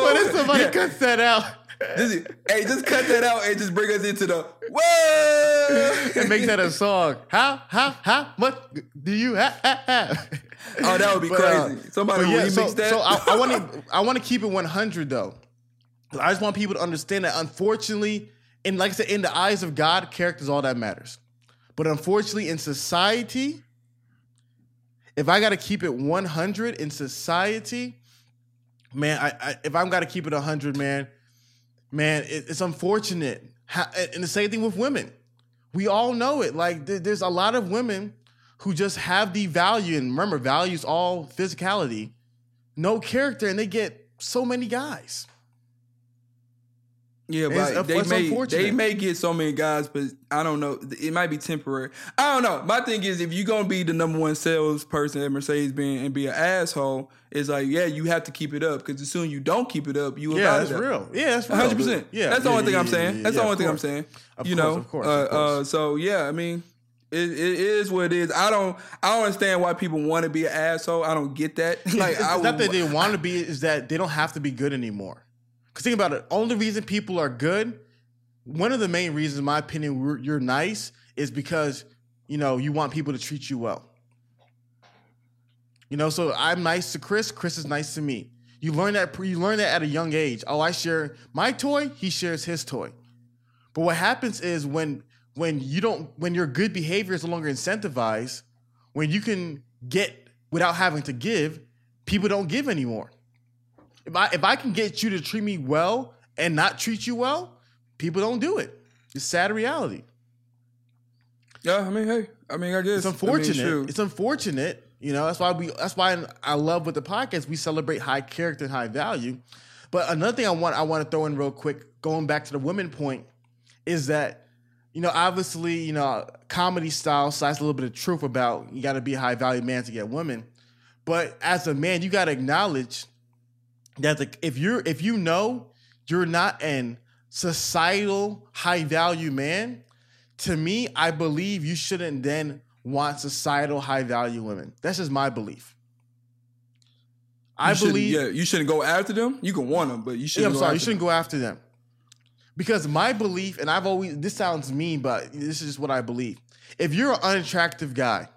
What if somebody Yeah, cuts that out just- hey, just cut that out and just bring us into the whoa. and make that a song? How how how much do you have? Oh, that would be But, uh, crazy. Somebody but yeah, remix so, that. So I want to I want to keep it 100 though. I just want people to understand that unfortunately, and like I said, in the eyes of God, character is all that matters. But unfortunately, in society, if I got to keep it 100 in society, man, I, I if I'm got to keep it 100, man, man, it, it's unfortunate. How, and the same thing with women. We all know it. Like there- there's a lot of women who just have the value, and remember, value is all physicality, no character, and they get so many guys. Yeah, but they may they may get so many guys, but I don't know. It might be temporary. I don't know. My thing is, if you're gonna be the number one salesperson at Mercedes Benz and be an asshole, it's like, yeah, you have to keep it up because as soon as you don't keep it up, you Yeah, that's it. real. Yeah, that's hundred percent. Yeah, that's the yeah, only thing yeah, I'm saying. that's the only thing I'm saying. Of you course, know, of course, uh, of course. Uh, so yeah, I mean, it, it is what it is. I don't I don't understand why people want to be an asshole. I don't get that. like it's I not would, that they want to be; is that they don't have to be good anymore. Because think about it. Only reason people are good, one of the main reasons, in my opinion, you're nice is because you know you want people to treat you well. You know, so I'm nice to Chris. Chris is nice to me. You learn that you learn that at a young age. Oh, I share my toy. He shares his toy. But what happens is when when you don't when your good behavior is no longer incentivized, when you can get without having to give, people don't give anymore. If I if I can get you to treat me well and not treat you well, people don't do it. It's sad reality. Yeah, I mean, hey, I mean, I guess It's unfortunate. I mean, it's unfortunate. You know, that's why we. That's why I love with the podcast we celebrate high character and high value. But another thing I want I want to throw in real quick, going back to the women point, is that you know obviously you know comedy style slides a little bit of truth about you got to be a high value man to get women, but as a man you got to acknowledge that like if you're if you know you're not an societal high value man, to me I believe you shouldn't then want societal high value women. That's just my belief. I you shouldn't- believe. yeah, you shouldn't go after them. You can want them, but you shouldn't. I'm sorry. You shouldn't go after them. Because my belief, and I've always, this sounds mean, but this is just what I believe. If you're an unattractive guy,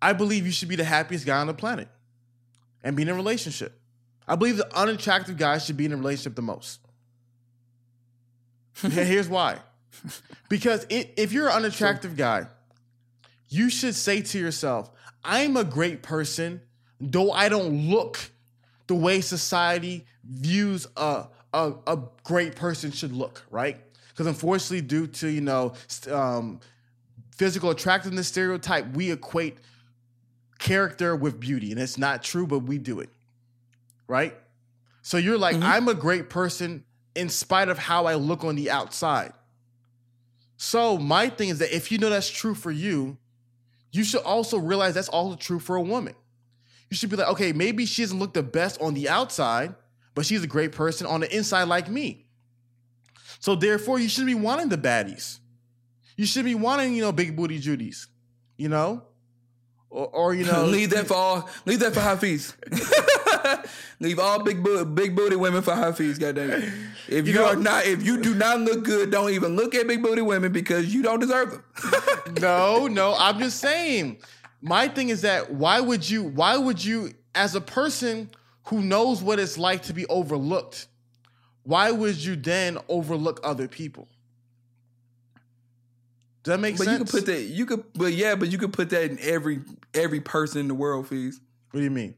I believe you should be the happiest guy on the planet and be in a relationship. I believe the unattractive guy should be in a relationship the most. Yeah, Here's why. Because i if you're an unattractive guy, you should say to yourself, I'm a great person, though I don't look the way society views a, a, a great person should look, right? Because unfortunately, due to, you know, um, physical attractiveness stereotype, we equate character with beauty. And it's not true, but we do it, right? So you're like, mm-hmm. I'm a great person in spite of how I look on the outside. So my thing is that if you know that's true for you, you should also realize that's also true for a woman. You should be like, okay, maybe she doesn't look the best on the outside, but she's a great person on the inside like me. So therefore, you shouldn't be wanting the baddies. You should be wanting, you know, big booty Judies, you know? Or, or you know, leave that for all. Leave that for Hafeez. leave all big booty, big booty women for Hafeez. Goddamn it! If you, know- are not, if you do not look good, don't even look at big booty women because you don't deserve them. no, no, I'm just saying. My thing is that why would you, why would you, as a person who knows what it's like to be overlooked, why would you then overlook other people? Does that make but sense? But you could put that. You could, but yeah, but you could put that in every every person in the world. Fees. what do you mean?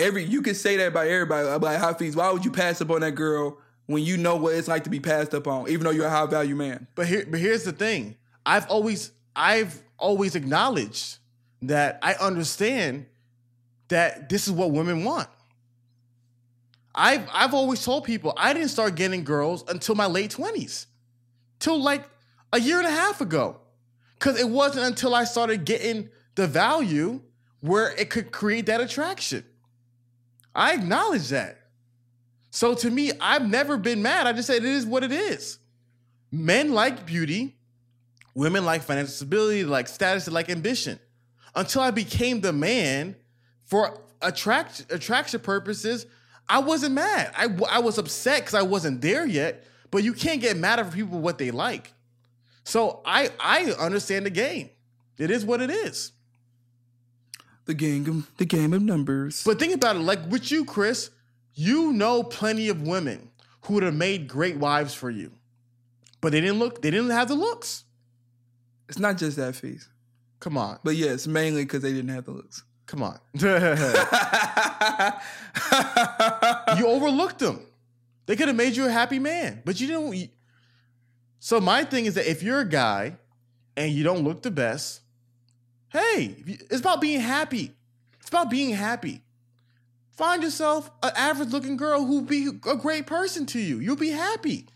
Every you could say that about everybody. About fees. why would you pass up on that girl when you know what it's like to be passed up on, even though you're a high value man? But here, but here's the thing. I've always, I've always acknowledged that I understand that this is what women want. I've, I've always told people I didn't start getting girls until my late twenties, till like a year and a half ago, because it wasn't until I started getting the value where it could create that attraction. I acknowledge that. So to me, I've never been mad. I just said it is what it is men like beauty, women like financial stability, like status, like ambition. Until I became the man for attract attraction purposes, I wasn't mad. I, I was upset because I wasn't there yet. But you can't get mad at people what they like. So I I understand the game. It is what it is. The game, of, the game of numbers. But think about it, like with you, Chris, you know plenty of women who would have made great wives for you, but they didn't look. They didn't have the looks. it's not just that fees, Come on, but yes, mainly because they didn't have the looks. come on. you overlooked them. They could have made you a happy man, but you didn't. So my thing is that if you're a guy and you don't look the best, hey, it's about being happy. It's about being happy. Find yourself an average-looking girl who'll be a great person to you. You'll be happy.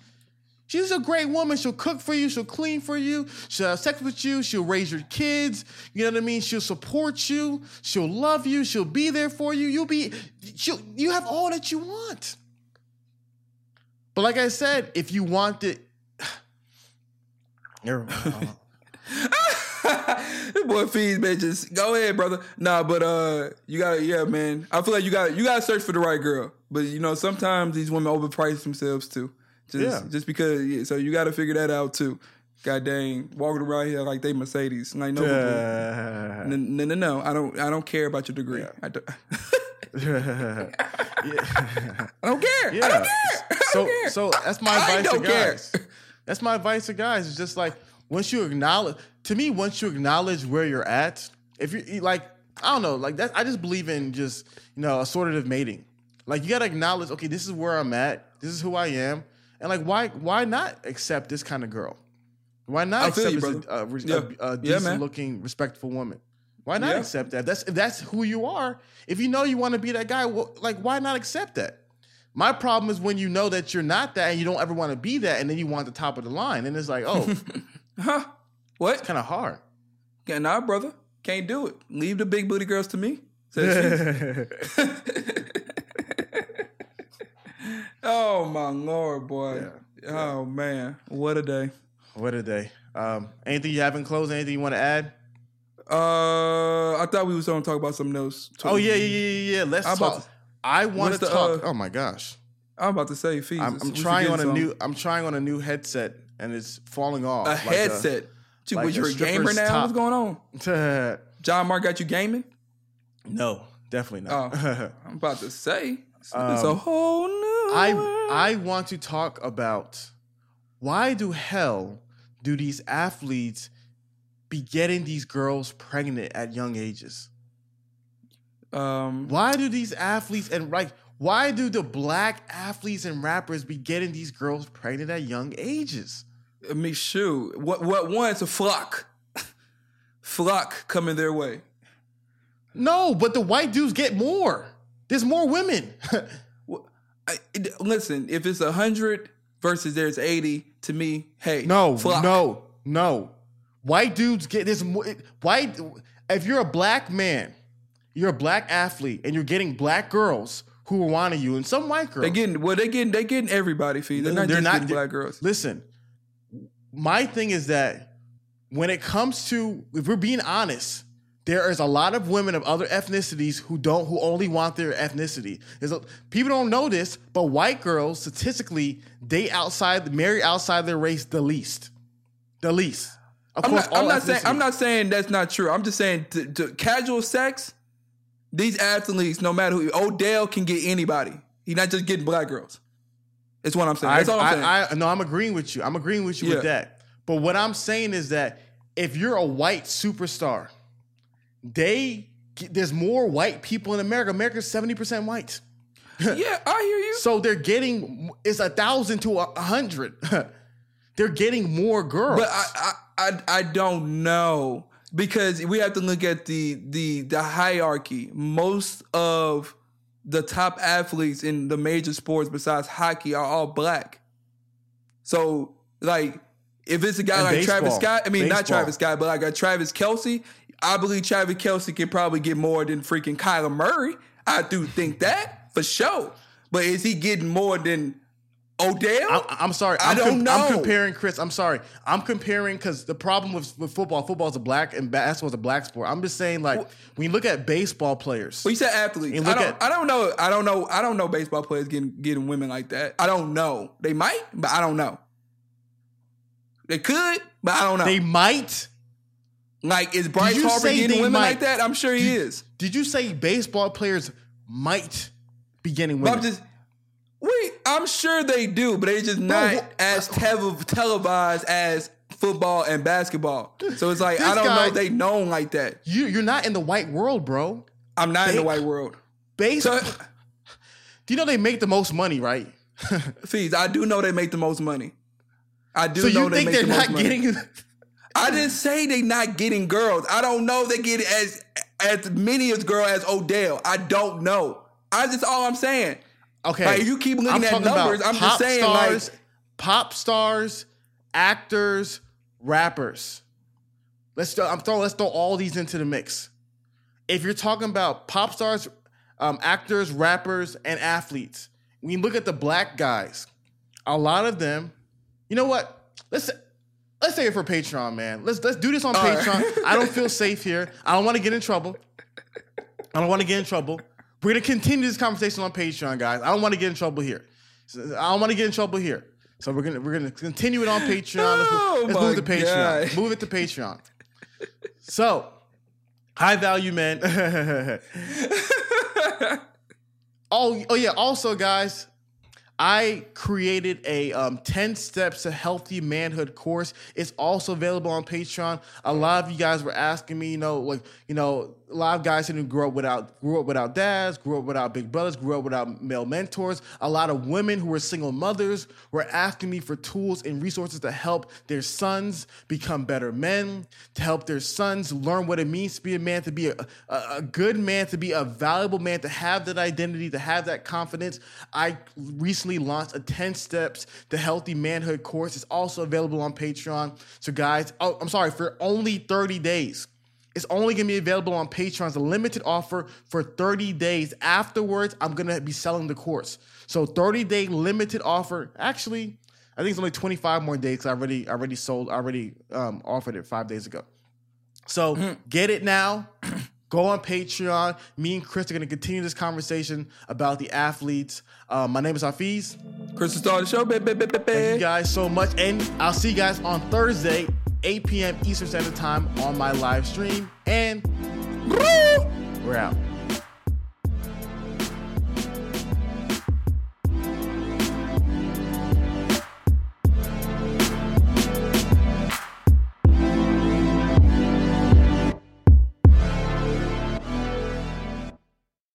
She's a great woman. She'll cook for you. She'll clean for you. She'll have sex with you. She'll raise your kids. You know what I mean? She'll support you. She'll love you. She'll be there for you. You'll be, she'll, you have all that you want. But like I said, if you want it, Never mind. Boy, feeds man. Just go ahead, brother. Nah, but uh, you gotta, yeah, man. I feel like you got you gotta search for the right girl. But you know, sometimes these women overprice themselves too. Just, Yeah. just because. Yeah, so you got to figure that out too. God dang, walking around here like they Mercedes. Like no. Uh, no, no, no, no. I don't. I don't care about your degree. I, don't, yeah. I don't care. I Yeah. don't care. I So don't care. so that's my advice to don't care. That's my advice to guys. It's just like once you acknowledge to me, once you acknowledge where you're at, if you like, I don't know, like that I just believe in just, you know, assortative mating. Like you gotta acknowledge, okay, this is where I'm at, this is who I am. And like why why not accept this kind of girl? Why not I accept you, this a, a, uh, Yeah. a, a Yeah, decent man. looking, respectful woman? Why not Yeah. accept that? That's if that's who you are. If you know you want to be that guy, well, like why not accept that? My problem is when you know that you're not that and you don't ever want to be that, and then you want the top of the line, and it's like, oh, Huh? What? It's kind of hard. Yeah, nah, brother. Can't do it. Leave the big booty girls to me. Oh my lord, boy. Oh man, what a day. what a day. Um, anything you haven't closed? Anything you want to add? Uh, I thought we was going to talk about something else. too. Oh yeah, yeah, yeah, yeah. yeah. Let's about talk. I want to the, talk. uh, oh my gosh, I'm about to say, fees. I'm, I'm trying on a new. I'm trying on a new headset, and it's falling off. a like headset. Dude, like was a you a gamer now? top. What's going on? John Mark got you gaming? no, definitely not. I'm about to say. It's, it's a Um, whole new. I. I want to talk about why do hell do these athletes be getting these girls pregnant at young ages? Um, Why do these athletes and like why do the black athletes and rappers be getting these girls pregnant at young ages? I mean, shoot. What? What? One, it's a flock. flock coming their way. No, but the white dudes get more. There's more women. Well, I, listen, if it's a hundred versus there's eighty, to me, hey, no, flock. no, no. White dudes get this more white if you're a black man, you're a black athlete and you're getting black girls who are wanting you and some white girls. They getting well, they getting they getting everybody feed. They're not just getting black girls. Listen, my thing is that when it comes to, if we're being honest, there is a lot of women of other ethnicities who don't, who only want their ethnicity. A, people don't know this, but white girls statistically date outside, marry outside their race the least, the least. Of I'm course, not, I'm not saying I'm not saying that's not true. I'm just saying to, to casual sex, these athletes, no matter who, Odell can get anybody. He's not just getting black girls. That's what I'm saying. I, That's all I'm saying. I, I, no, I'm agreeing with you. I'm agreeing with you Yeah. with that. But what I'm saying is that if you're a white superstar, they there's more white people in America. America's 70% white. yeah, I hear you. So they're getting it's a thousand to a hundred. they're getting more girls. But I, I, I, I don't know because we have to look at the the the hierarchy. Most of the top athletes in the major sports, besides hockey, are all black. So, like, if it's a guy And like Travis. Scott, I mean, not Travis Scott, but like a Travis Kelce, I believe Travis Kelce can probably get more than freaking Kyler Murray. I do think that for sure. But is he getting more than Odell? I, I'm sorry. I I'm don't know. I'm comparing Chris. I'm sorry. I'm comparing because the problem with, with football, football is a black and basketball is a black sport. I'm just saying, like, when you look at baseball players, Well, you said athletes. I look don't, at- I don't know. I don't know. I don't know baseball players getting getting women like that. I don't know. They might, but I don't know. They could, but I don't know. they might. like, is Bryce Harper getting women might? like that? I'm sure he is. Did you say baseball players might be getting women? I'm. Wait, I'm sure they do, but they just not what- as tele- televised as football and basketball. So it's like I don't guy- know they known like that. you you're not in the white world, bro. I'm not in the white world. Baseball. So, Do you know they make the most money, right? fees. I do know they make the most money. I do So know you they think make they're the most not money. getting? I didn't say they not getting girls. I don't know they get as as many as girl as Odell. I don't know. I just all I'm saying. Okay, Like, you keep looking at talking about numbers, I'm just saying, stars, like- pop stars, actors, rappers. Let's throw, I'm throwing let's throw all these into the mix. If you're talking about pop stars, um, actors, rappers, and athletes, when you look at the black guys, a lot of them, you know what? Let's let's say it for Patreon, man. Let's let's do this on All right. Patreon. I don't feel safe here. I don't want to get in trouble. I don't want to get in trouble. We're gonna continue this conversation on Patreon, guys. I don't want to get in trouble here. I don't want to get in trouble here. So we're gonna we're gonna continue it on Patreon. Let's, Oh move, let's move my to Patreon. God. Move it to Patreon. So, high value men. oh, oh yeah. Also, guys, I created a um, 10 steps to healthy manhood course. It's also available on Patreon. A lot of you guys were asking me, you know, like, you know, a lot of guys who grew up without grew up without dads, grew up without big brothers, grew up without male mentors. A lot of women who were single mothers were asking me for tools and resources to help their sons become better men, to help their sons learn what it means to be a man, to be a, a, a good man, to be a valuable man, to have that identity, to have that confidence. I recently launched a 10 steps to healthy manhood course. It's also available on Patreon. So guys, oh, I'm sorry, for only 30 days. It's only gonna be available on Patreon. It's a limited offer for 30 days. Afterwards, I'm gonna be selling the course. So 30 day limited offer. Actually, I think it's only 25 more days because I already I already sold, I already um, offered it five days ago. So get it now. Go on Patreon. Me and Chris are gonna continue this conversation about the athletes. Uh, my name is Hafeez. Crystal started the show, baby, baby, Thank you guys so much. And I'll see you guys on Thursday, 8 p.m. Eastern Standard Time on my live stream. And we're out.